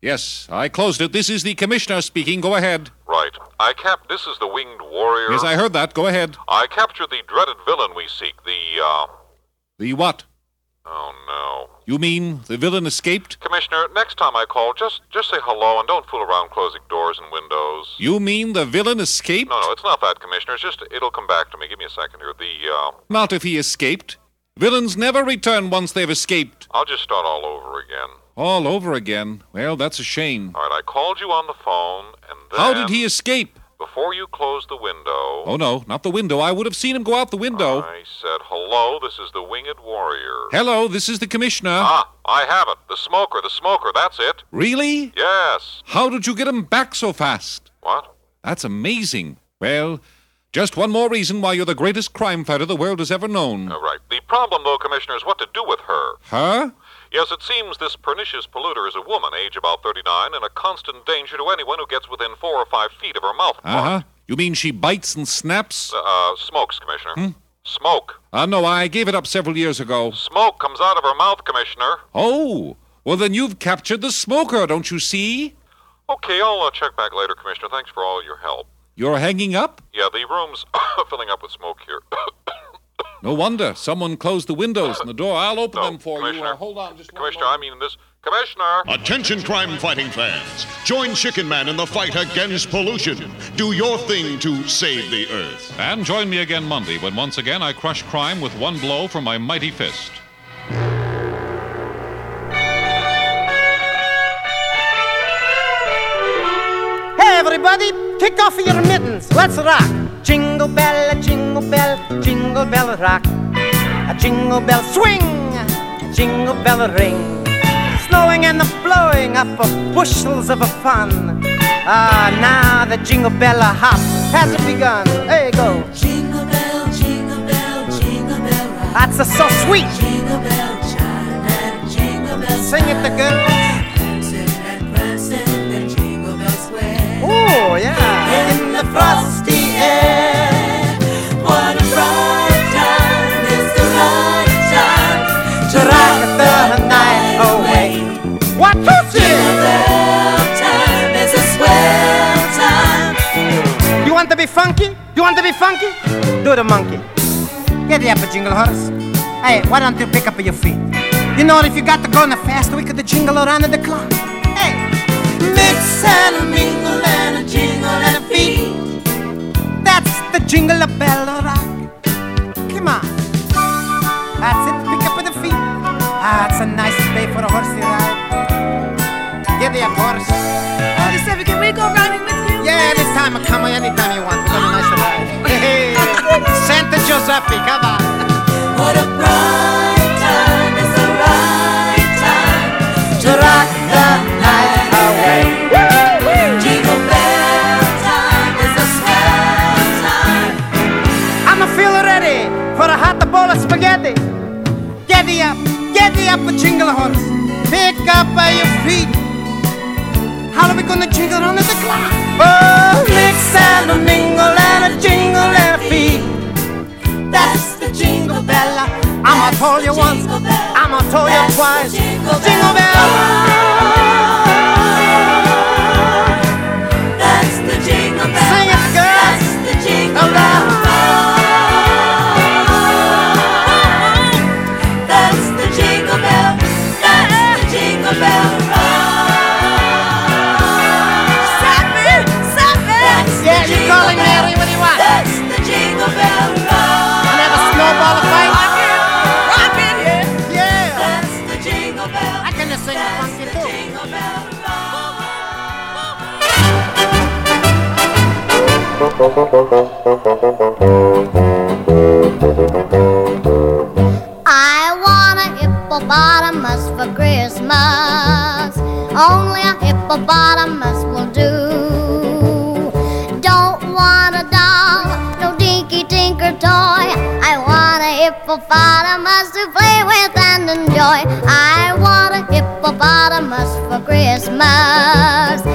Yes, I closed it. This is the Commissioner speaking. Go ahead. Right. I cap. This is the Winged Warrior. Yes, I heard that. Go ahead. I captured the dreaded villain we seek. The uh. The what? Oh no. You mean the villain escaped? Commissioner, next time I call, just just say hello and don't fool around closing doors and windows. You mean the villain escaped? No, no, it's not that, Commissioner. It's just it'll come back to me. Give me a second here. The uh, Not if he escaped. Villains never return once they've escaped. I'll just start all over again. All over again. Well, that's a shame. All right, I called you on the phone, and then How did he escape? Before you close the window, Oh, no, not the window. I would have seen him go out the window. I said, "Hello, this is the Winged Warrior." Hello, this is the Commissioner. Ah, I have it. The smoker, the smoker. That's it. Really? Yes. How did you get him back so fast? What? That's amazing. Well, just one more reason why you're the greatest crime fighter the world has ever known. All right. The problem, though, Commissioner, is what to do with her. Huh? Yes, it seems this pernicious polluter is a woman, age about 39, and a constant danger to anyone who gets within four or five feet of her mouth. Uh huh. You mean she bites and snaps? Uh, smokes, Commissioner. Hmm? Smoke. Uh, no, I gave it up several years ago. Smoke comes out of her mouth, Commissioner. Oh, well, then you've captured the smoker, don't you see? Okay, I'll uh, check back later, Commissioner. Thanks for all your help. You're hanging up? Yeah, the room's filling up with smoke here. No wonder. Someone closed the windows and the door. I'll open No, them for you. Commissioner. Uh, hold on just one Commissioner, I mean this. Commissioner! Attention crime fighting fans. Join Chicken Man in the fight against pollution. Do your thing to save the earth. And join me again Monday when once again I crush crime with one blow from my mighty fist. Hey, everybody, kick off your mittens. Let's rock. Jingle bell, a jingle bell, jingle bell rock. A jingle bell swing, jingle bell ring. Snowing and the blowing up of bushels of a fun. Ah, now the jingle bell hop has begun. There you go. Jingle bell, jingle bell, jingle bell rock. That's a so sweet. Jingle bell chime and jingle bell Sing it, the girls. In the frosty air, what a bright time! It's the right time To rock the night away. What to Jingle time is a swell time. You want to be funky? You want to be funky? Do the monkey. Get up, jingle horse. Hey, why don't you pick up your feet? You know, if you got to go the fast, we could jingle around the clock. Hey, Mix and a mingle and a jingle and a. that's the jingle bell rock. Come on. That's it, pick up with the feet. Ah, it's a nice day for a horsey ride. Get up, horse. Oh, can we go riding with you? Yeah, anytime, I come on, anytime you want. We're gonna nice ride. Hey, Santa Giuseppe, come on. What a bright spaghetti. Get up, get up, a jingle horse. Pick up by your feet. How are we gonna jingle under the clock? Oh, mix and a mingle and a jingle and a feet. That's the jingle bell. I'ma tell you once, I'ma tell you twice. Jingle bell. I want a hippopotamus for Christmas. Only a hippopotamus will do. Don't want a doll, no dinky tinker toy. I want a hippopotamus to play with and enjoy. I want a hippopotamus for Christmas.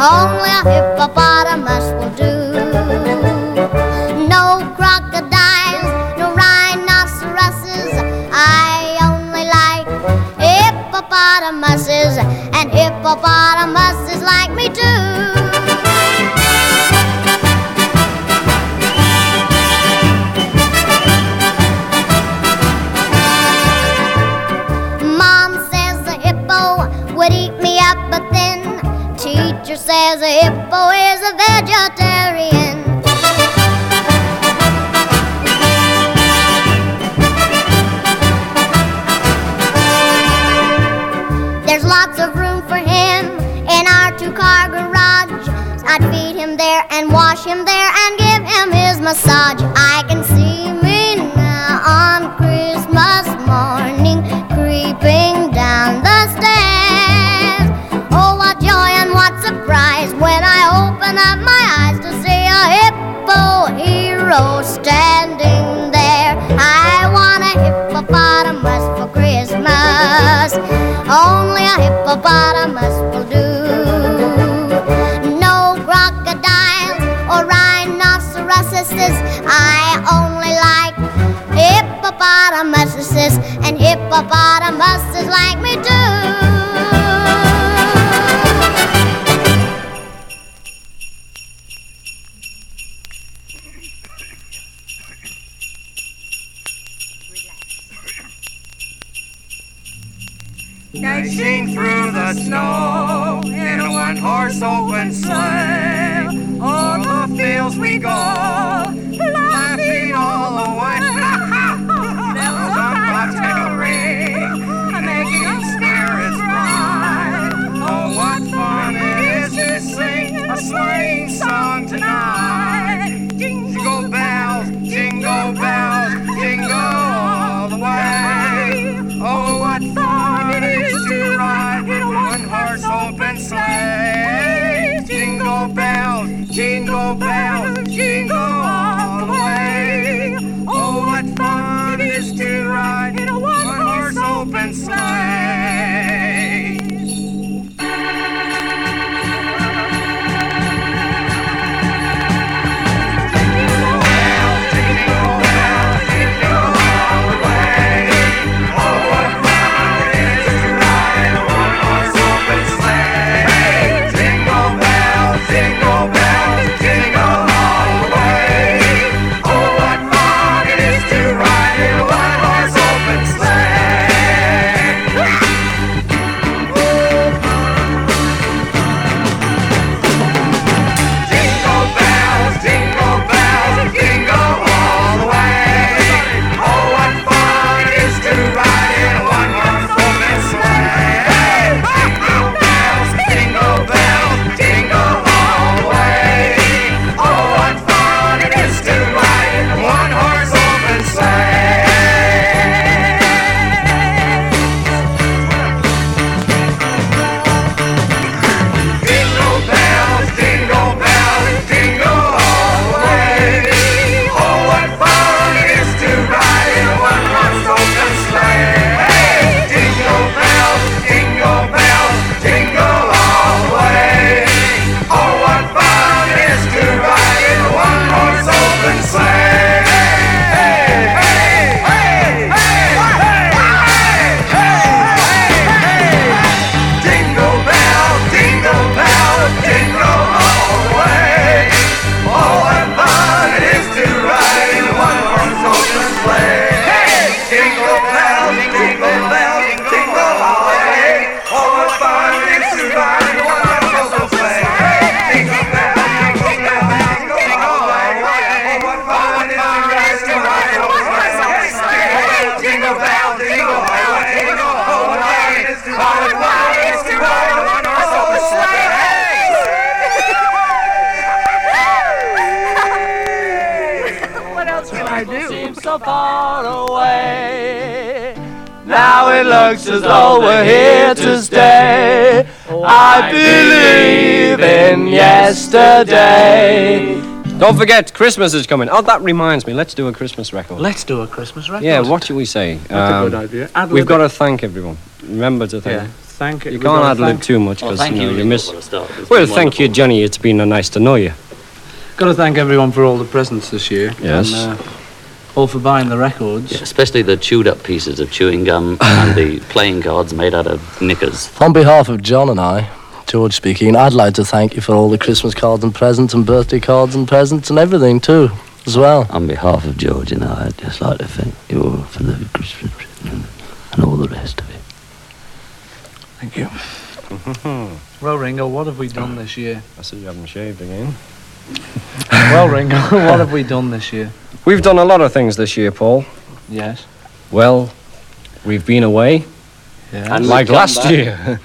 Christmas. Massage. I can see me now on Christmas morning, creeping down the stairs. Oh, what joy and what surprise when I open up my eyes to see a hippo hero standing there. I want a hippopotamus for Christmas. Only a hippopotamus believe in yesterday. Don't forget, Christmas is coming. Oh, that reminds me. Let's do a Christmas record. Let's do a Christmas record. Yeah, what should we say? Um, a good idea. Ad-lib We've got to thank everyone. Remember to thank. Yeah, thank You we've can't gotta ad lib too much because thank you, you know, you really miss. for the start. It's Well, been thank you, Johnny. It's been uh, nice to know you. Got to thank everyone for all the presents this year. Yes. And, uh, all for buying the records. Especially the chewed up pieces of chewing gum and the playing cards made out of knickers. On behalf of John and I, George speaking, I'd like to thank you for all the Christmas cards and presents and birthday cards and presents and everything too, as well. On behalf of George and I, I'd just like to thank you all for the Christmas present and all the rest of it. Thank you. Well, Ringo, what have we done this year? I see you haven't shaved again. well, Ringo, what have we done this year? We've done a lot of things this year, Paul. Yes. Well, we've been away. Yeah. And like last year.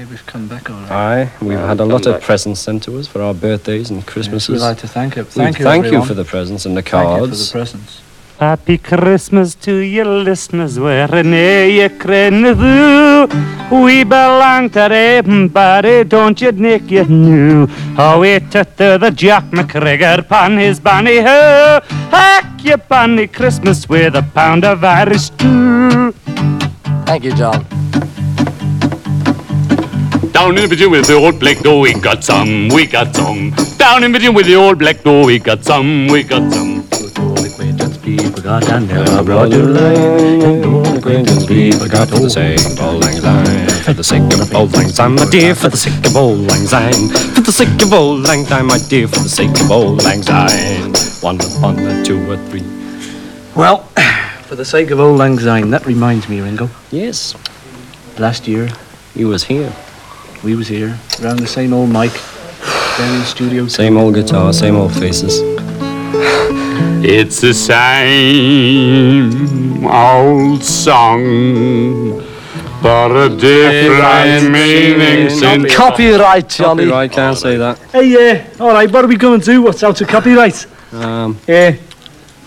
Hey, we've come back all right. Aye, we've Yeah, had a we've lot come of presents sent to us for our birthdays and Christmases. we'd like to thank you. We Thank you, Thank you for the presents and the cards. Thank you for the presents. Happy Christmas to you listeners wherever you crinne through. We belong to everybody, don't you nick you knew. How we tutter the Jack McGregor pan his banny ho. Hack your banny Christmas with a pound of Irish stew. Thank you, John. Down in the pigeon with the old black door, we got some, we got some. Down in the pigeon with the old black door, we got some, we got some. People got and never brought to light. No acquaintance people got for the sake of old lang syne. For the sake of old lang syne, my dear, for the sake of old lang syne. For the sake of old lang syne, my dear, for the sake of old lang syne. One upon the two or three. Well, for the sake of old lang syne, that reminds me, Ringo. Yes. Last year. You was here. We was here, around the same old mic, down in the studio. Same old guitar, same old faces. It's the same old song, but a different meaning since. Copyright, Johnny. Copyright, can't say that. Hey, uh, all right, what are we going to do? What's out of copyright? Um, Yeah.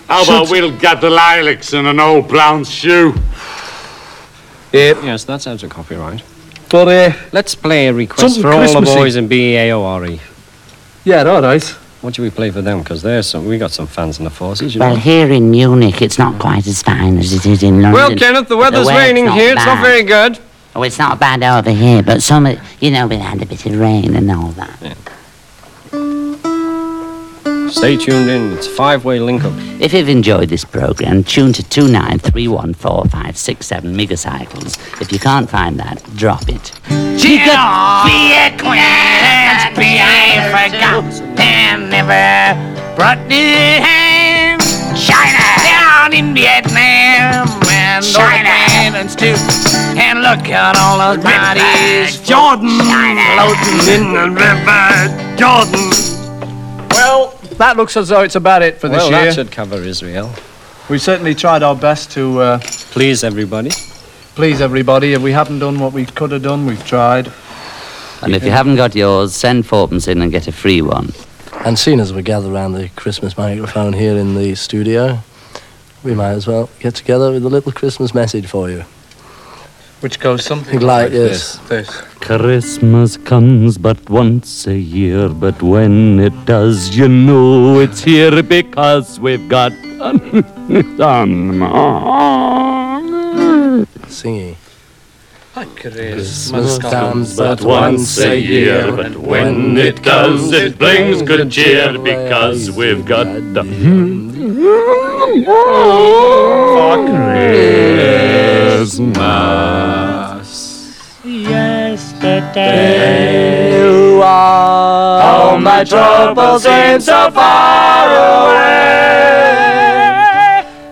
How about we'll get the lilacs in an old brown shoe? Yes, that's out of copyright. But, uh, Let's play a request for all the boys in BAOR. Yeah, all right. What should we play for them? Because there's some. We got some fans in the forces. You Well, know. here in Munich, it's not quite as fine as it is in London. Well, Kenneth, the weather's raining here. It's not very good. Oh, it's not bad over here, but some, you know, we had a bit of rain and all that. Stay tuned in. It's five-way link up. If you've enjoyed this program, tune to 2931457 megacycles. If you can't find that, drop it. Cheer be acquainted, be I forgot, and never brought the hand. China down in Vietnam, and China acquaintance too. And look at all those bodies, Jordan, floating in the river, Jordan. Well, that looks as though it's about it for this well, year. that should cover Israel. We certainly tried our best to uh, Please, everybody. please everybody. If we haven't done what we could have done, we've tried. And if you haven't got yours, send fourpence in and get a free one. And seeing as we gather around the Christmas microphone here in the studio, we might as well get together with a little Christmas message for you. Which goes something Like like this. This. Christmas comes but once a year, but when it does, you know it's here because we've got some. Singing. Christmas comes but once a year, but when it does, it brings good cheer because we've got the Christmas. Yesterday, you are all my troubles seem so far away.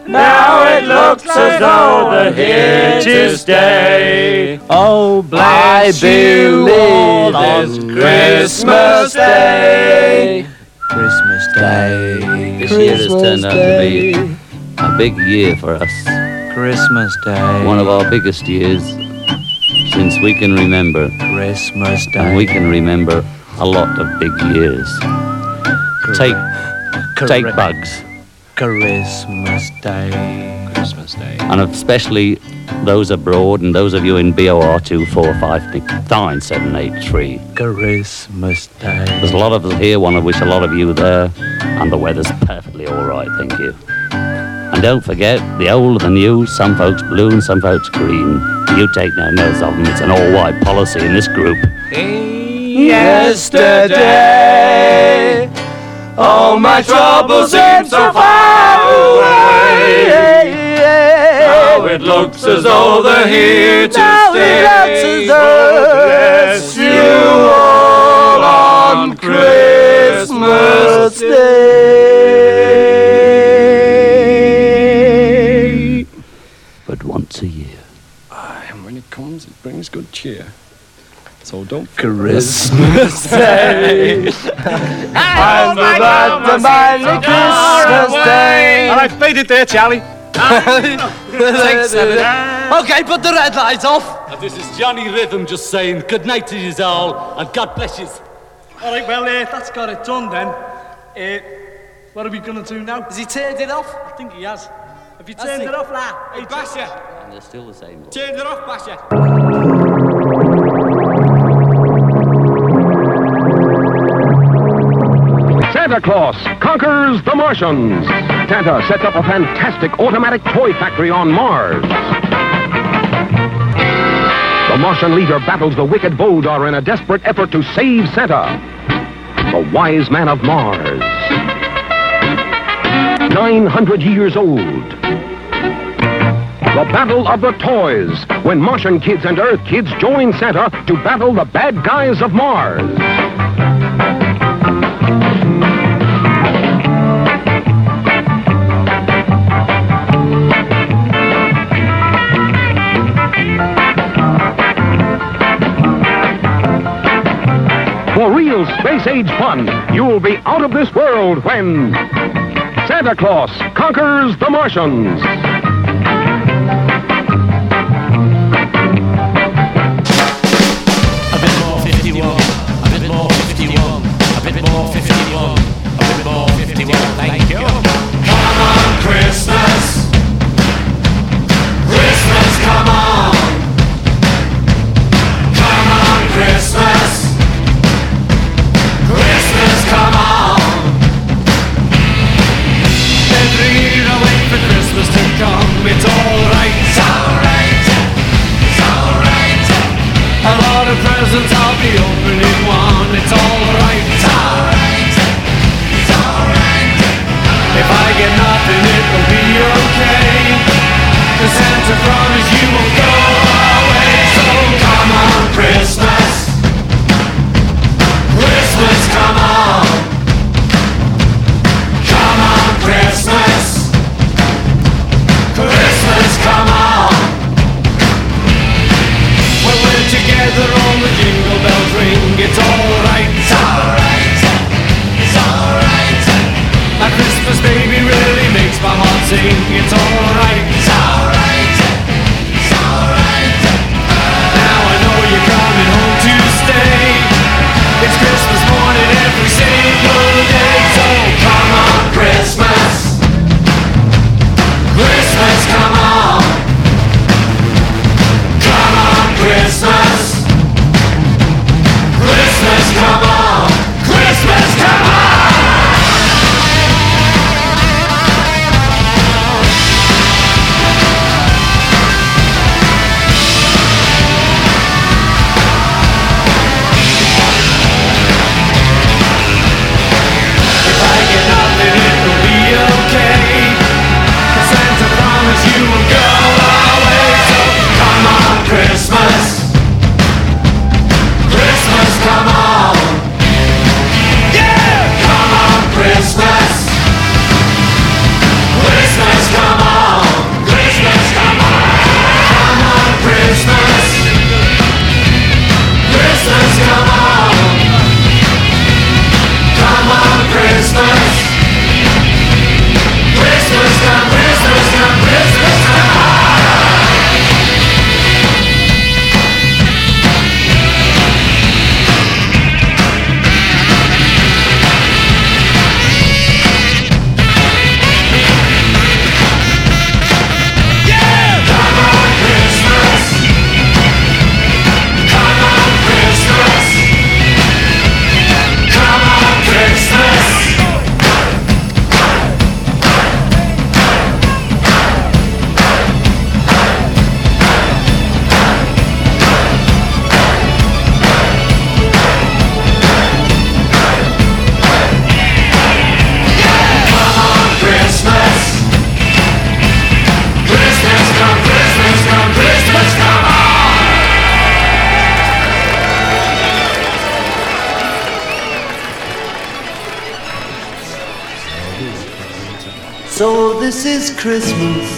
Now it looks as though they're here to stay. Oh, bless I you all on Christmas Day. Christmas Day. This year has turned out to be a big year for us. Christmas Day. One of our biggest years since we can remember. Christmas And we can remember a lot of big years. Take, take Correct. bugs. Christmas Day. Christmas Day. And especially those abroad and those of you in BAOR 2459783. Christmas Day. There's a lot of us here, one of which a lot of you there, and the weather's perfectly all right, thank you. And don't forget, the old and the new, some folks blue and some folks green. You take no notice of them, it's an all-white policy in this group. Yesterday, all my troubles seem so far away. Now it looks as though they're here to stay. It looks as though Bless you all on Christmas Day but once a year. Ah, and when it comes, it brings good cheer. So don't. Oh Christmas Day! I'm about to buy me Christmas Day! And I played it there, Charlie. Seven. Okay, put the red lights off. This is Johnny Rhythm just saying good night to you all and God bless you. All right, well, uh, that's got it done then. Uh, what are we going to do now? Has he turned it off? I think he has. Have you turned it off, lad? Hey, Basher! And they're still the same. Turn it off, Basher! Santa Claus conquers the Martians. Santa sets up a fantastic automatic toy factory on Mars. The Martian leader battles the wicked Voldar in a desperate effort to save Santa, the wise man of Mars. 900 years old. The Battle of the Toys, when Martian kids and Earth kids join Santa to battle the bad guys of Mars. For real space age fun, you'll be out of this world when. Santa Claus conquers the Martians. Christmas.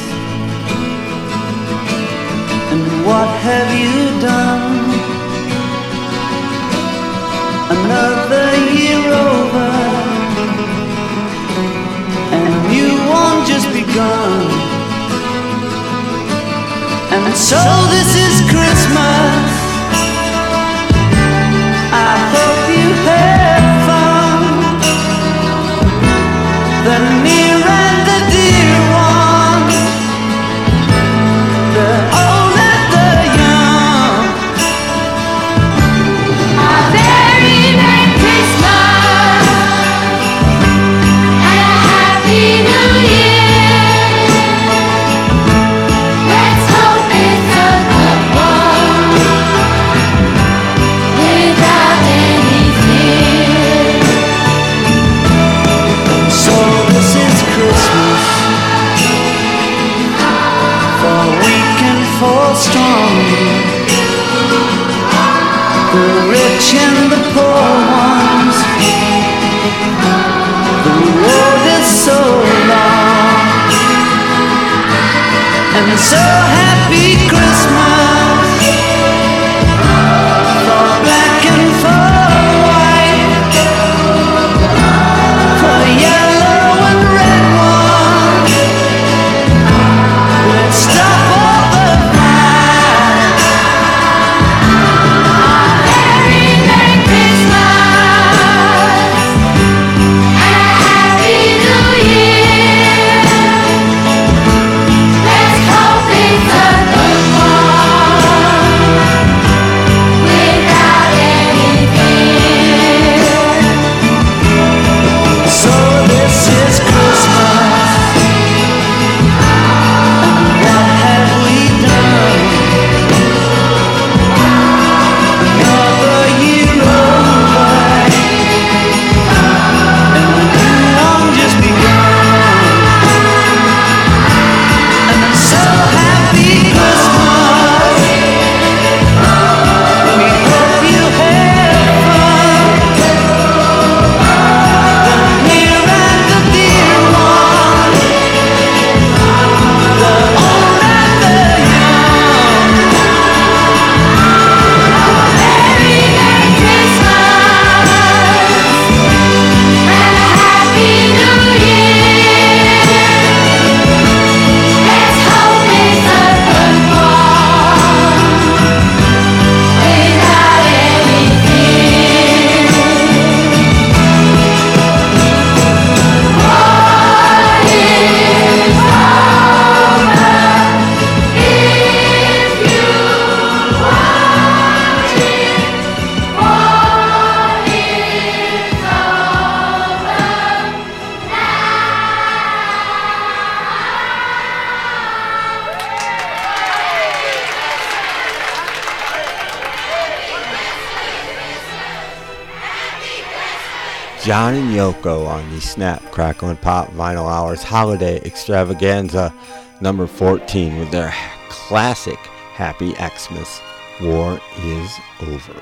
John and Yoko on the Snap, Crackle, and Pop Vinyl Hours Holiday Extravaganza number 14 with their classic Happy Xmas War is Over.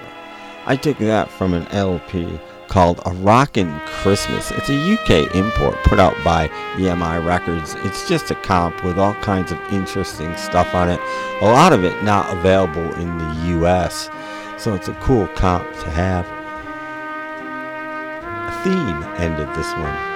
I took that from an LP called A Rockin' Christmas. It's a UK import put out by EMI Records. It's just a comp with all kinds of interesting stuff on it. A lot of it not available in the US. So it's a cool comp to have theme ended this one.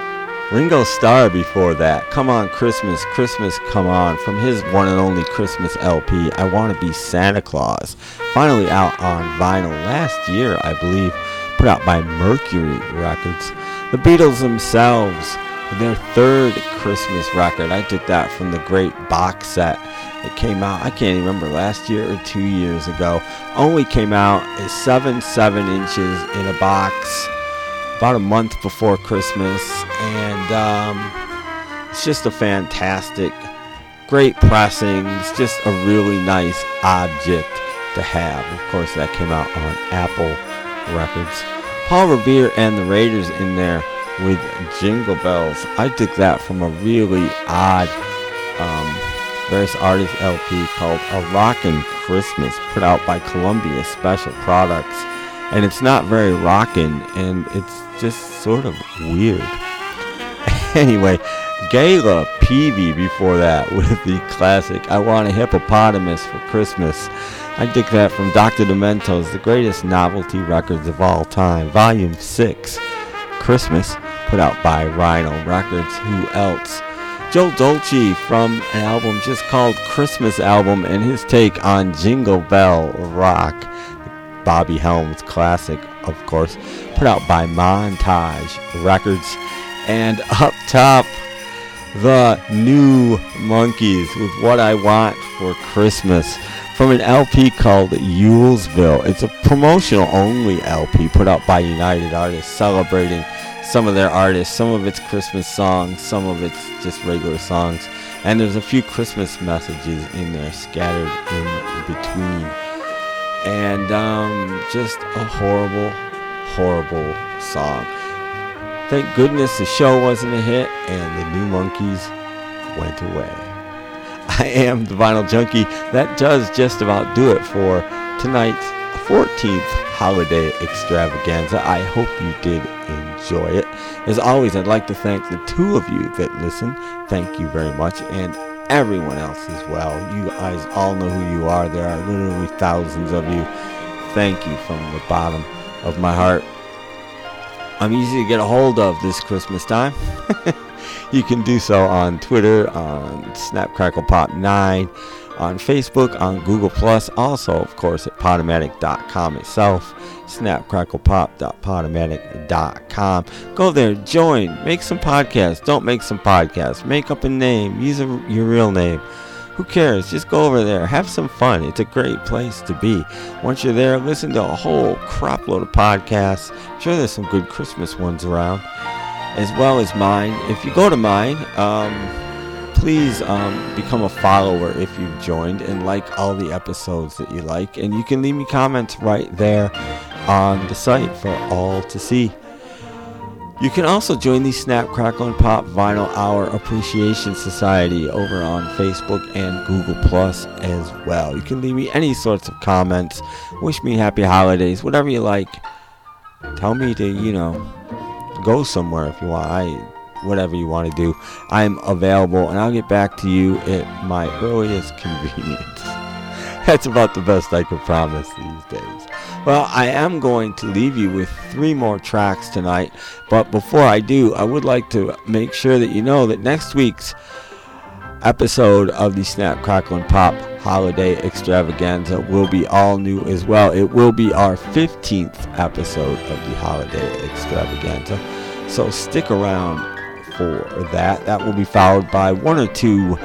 Ringo Starr before that. Come on, Christmas, Christmas, come on. From his one and only Christmas LP, I Want to Be Santa Claus. Finally out on vinyl last year, I believe. Put out by Mercury Records. The Beatles themselves, their third Christmas record. I took that from the great box set. It came out, I can't remember, last year or two years ago. Only came out as 7 7 inches in a box about a month before Christmas, and um, it's just a fantastic, great pressings, just a really nice object to have. Of course, that came out on Apple Records. Paul Revere and the Raiders in there with Jingle Bells. I took that from a really odd um, various artist LP called A Rockin' Christmas, put out by Columbia Special Products and it's not very rocking and it's just sort of weird. anyway, Gayla Peevey before that with the classic I Want a Hippopotamus for Christmas. I dig that from Dr. Demento's The Greatest Novelty Records of All Time, Volume 6, Christmas, put out by Rhino Records. Who else? Joe Dolce from an album just called Christmas Album and his take on Jingle Bell Rock. Bobby Helms classic, of course, put out by Montage Records. And up top, the New Monkees with What I Want for Christmas from an LP called Yulesville. It's a promotional only LP put out by United Artists celebrating some of their artists, some of it's Christmas songs, some of it's just regular songs. And there's a few Christmas messages in there scattered in between. And um, just a horrible, horrible song. Thank goodness the show wasn't a hit and the New Monkees went away. I am the Vinyl Junkie. That does just about do it for tonight's 14th holiday extravaganza. I hope you did enjoy it. As always, I'd like to thank the two of you that listen. Thank you very much. And everyone else as well. You guys all know who you are. There are literally thousands of you. Thank you from the bottom of my heart. I'm easy to get a hold of this Christmas time. you can do so on Twitter, on SnapCracklePop9, on Facebook, on Google Plus, also of course at Podomatic.com itself, snapcracklepop.podomatic.com. Go there, join, make some podcasts. Don't make some podcasts. Make up a name. Use a, your real name. Who cares? Just go over there. Have some fun. It's a great place to be. Once you're there, listen to a whole crop load of podcasts. I'm sure there's some good Christmas ones around, as well as mine. If you go to mine, um, please um, become a follower if you've joined and like all the episodes that you like. And you can leave me comments right there on the site for all to see. You can also join the Snap, Crackle, and Pop Vinyl Hour Appreciation Society over on Facebook and Google Plus as well. You can leave me any sorts of comments, wish me happy holidays, whatever you like. Tell me to, you know, go somewhere if you want. I, whatever you want to do, I'm available, and I'll get back to you at my earliest convenience. That's about the best I can promise these days. Well, I am going to leave you with three more tracks tonight, but before I do, I would like to make sure that you know that next week's episode of the Snap, Crackle, and Pop Holiday Extravaganza will be all new as well. It will be our 15th episode of the Holiday Extravaganza, so stick around for that. That will be followed by one or two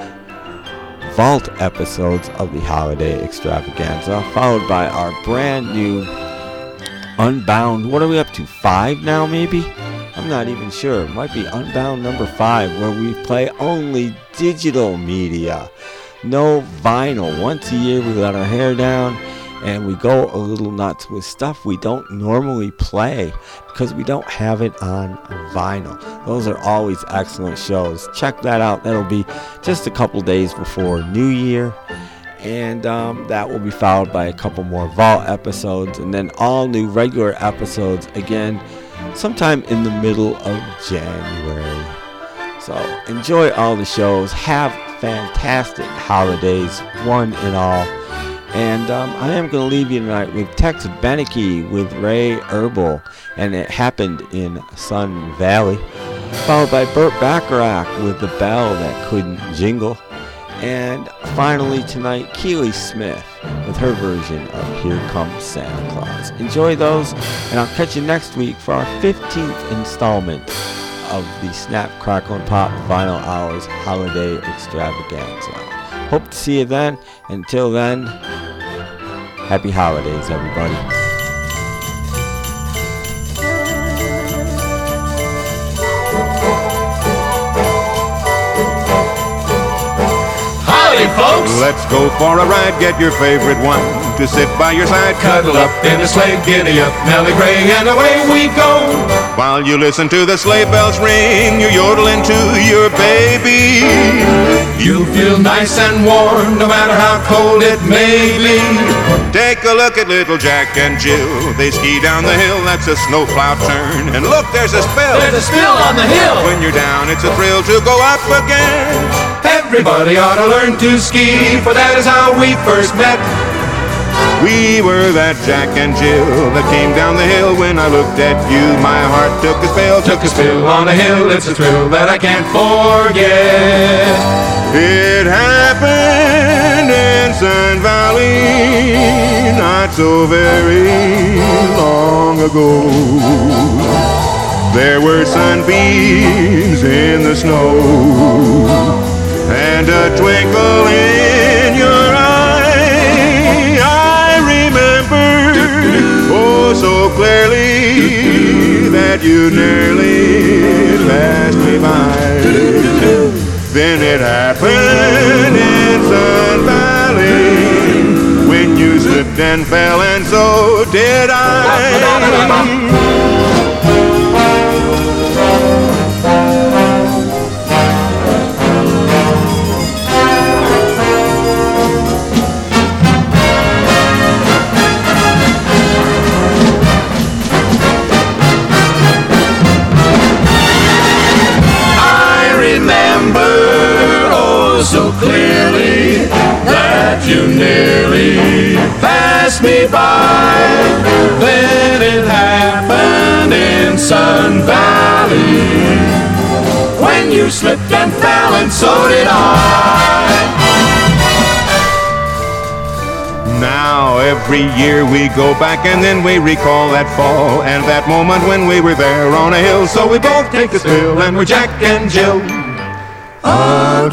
vault episodes of the holiday extravaganza, followed by our brand new Unbound. What are we up to? Five now, maybe? I'm not even sure. It might be Unbound number five, where we play only digital media. No vinyl. Once a year, we let our hair down and we go a little nuts with stuff we don't normally play because we don't have it on vinyl. Those are always excellent shows. Check that out. That'll be just a couple days before New Year. And um, that will be followed by a couple more Vault episodes and then all new regular episodes again sometime in the middle of January. So enjoy all the shows. Have fantastic holidays, one and all. And um, I am going to leave you tonight with Tex Beneke with Ray Herbal, and it happened in Sun Valley. Followed by Burt Bacharach with The Bell That Couldn't Jingle. And finally tonight, Keely Smith with her version of Here Comes Santa Claus. Enjoy those, and I'll catch you next week for our 15th installment of the Snap, Crackle, and Pop Vinyl Hours Holiday Extravaganza. Hope to see you then. Until then, happy holidays, everybody. Folks! Let's go for a ride, get your favorite one to sit by your side. Cuddle up in a sleigh, giddy up, Nelly Gray, and away we go. While you listen to the sleigh bells ring, you're yodeling to your baby. You feel nice and warm, no matter how cold it may be. Take a look at little Jack and Jill. They ski down the hill, that's a snowplow turn. And look, there's a spill. There's a spill on the hill. When you're down, it's a thrill to go up again. Everybody ought to learn to ski, for that is how we first met. We were that Jack and Jill that came down the hill when I looked at you. My heart took a spill, took a spill on a hill. It's a thrill that I can't forget. It happened in Sun Valley not so very long ago. There were sunbeams in the snow and a twinkle in your eye. I remember oh so clearly that you nearly passed me by. Then it happened in Sun Valley when you slipped and fell, and so did I. you nearly passed me by. Then it happened in Sun Valley when you slipped and fell, and so did I. Now every year we go back and then we recall that fall and that moment when we were there on a hill. So we both take a spill and we're Jack and Jill. A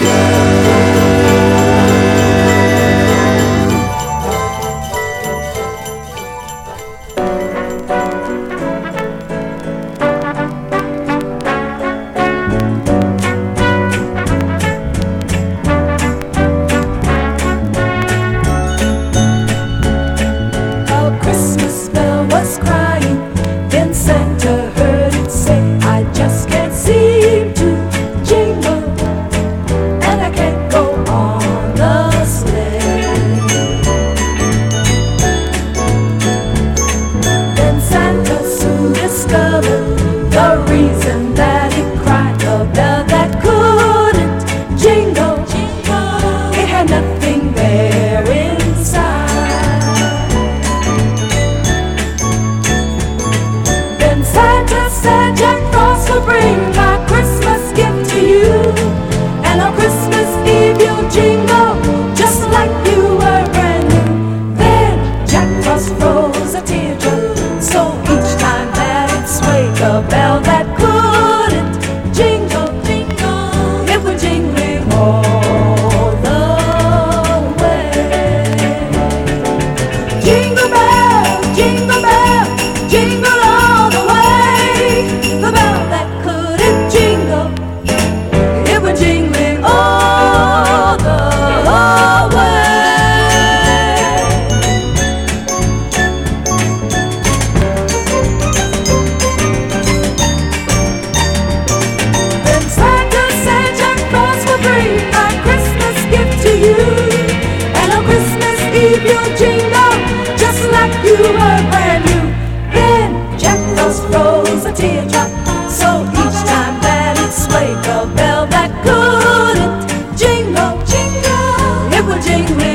would take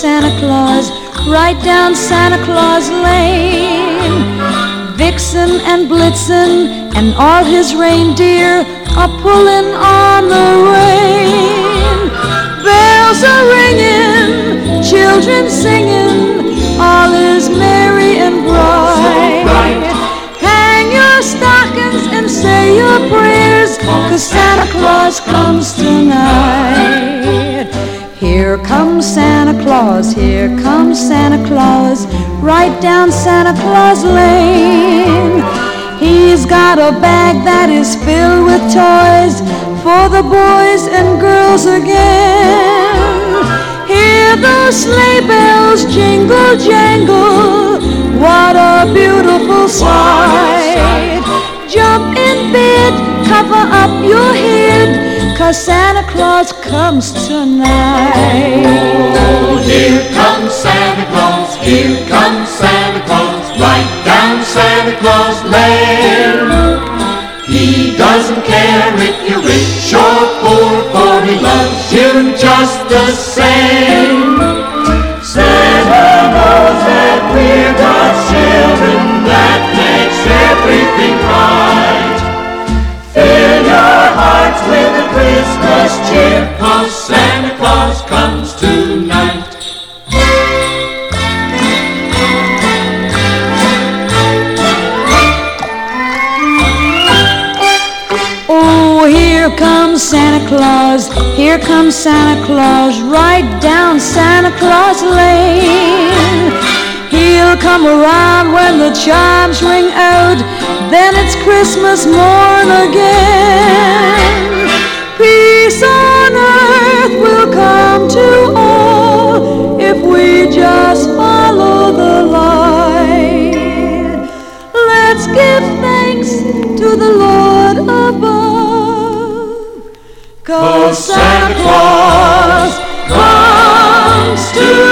Santa Claus, right down Santa Claus Lane. Vixen and Blitzen and all his reindeer are pulling on the rein. Bells are ringing, children singing, all is merry and bright. Hang your stockings and say your prayers, cause Santa Claus comes tonight. Comes Santa Claus, here comes Santa Claus, right down Santa Claus Lane. He's got a bag that is filled with toys for the boys and girls again. Hear those sleigh bells jingle jangle. What a beautiful sight. Jump in bed, cover up your head, cause Santa Claus comes tonight. Oh, here comes Santa Claus, here comes Santa Claus, right down Santa Claus Lane. He doesn't care if you're rich or poor, for he loves you just the same. Christmas cheer, cause Santa Claus comes tonight. Oh, here comes Santa Claus, here comes Santa Claus, right down Santa Claus Lane. He'll come around when the chimes ring out, then it's Christmas morn again. Cause Santa Claus comes That's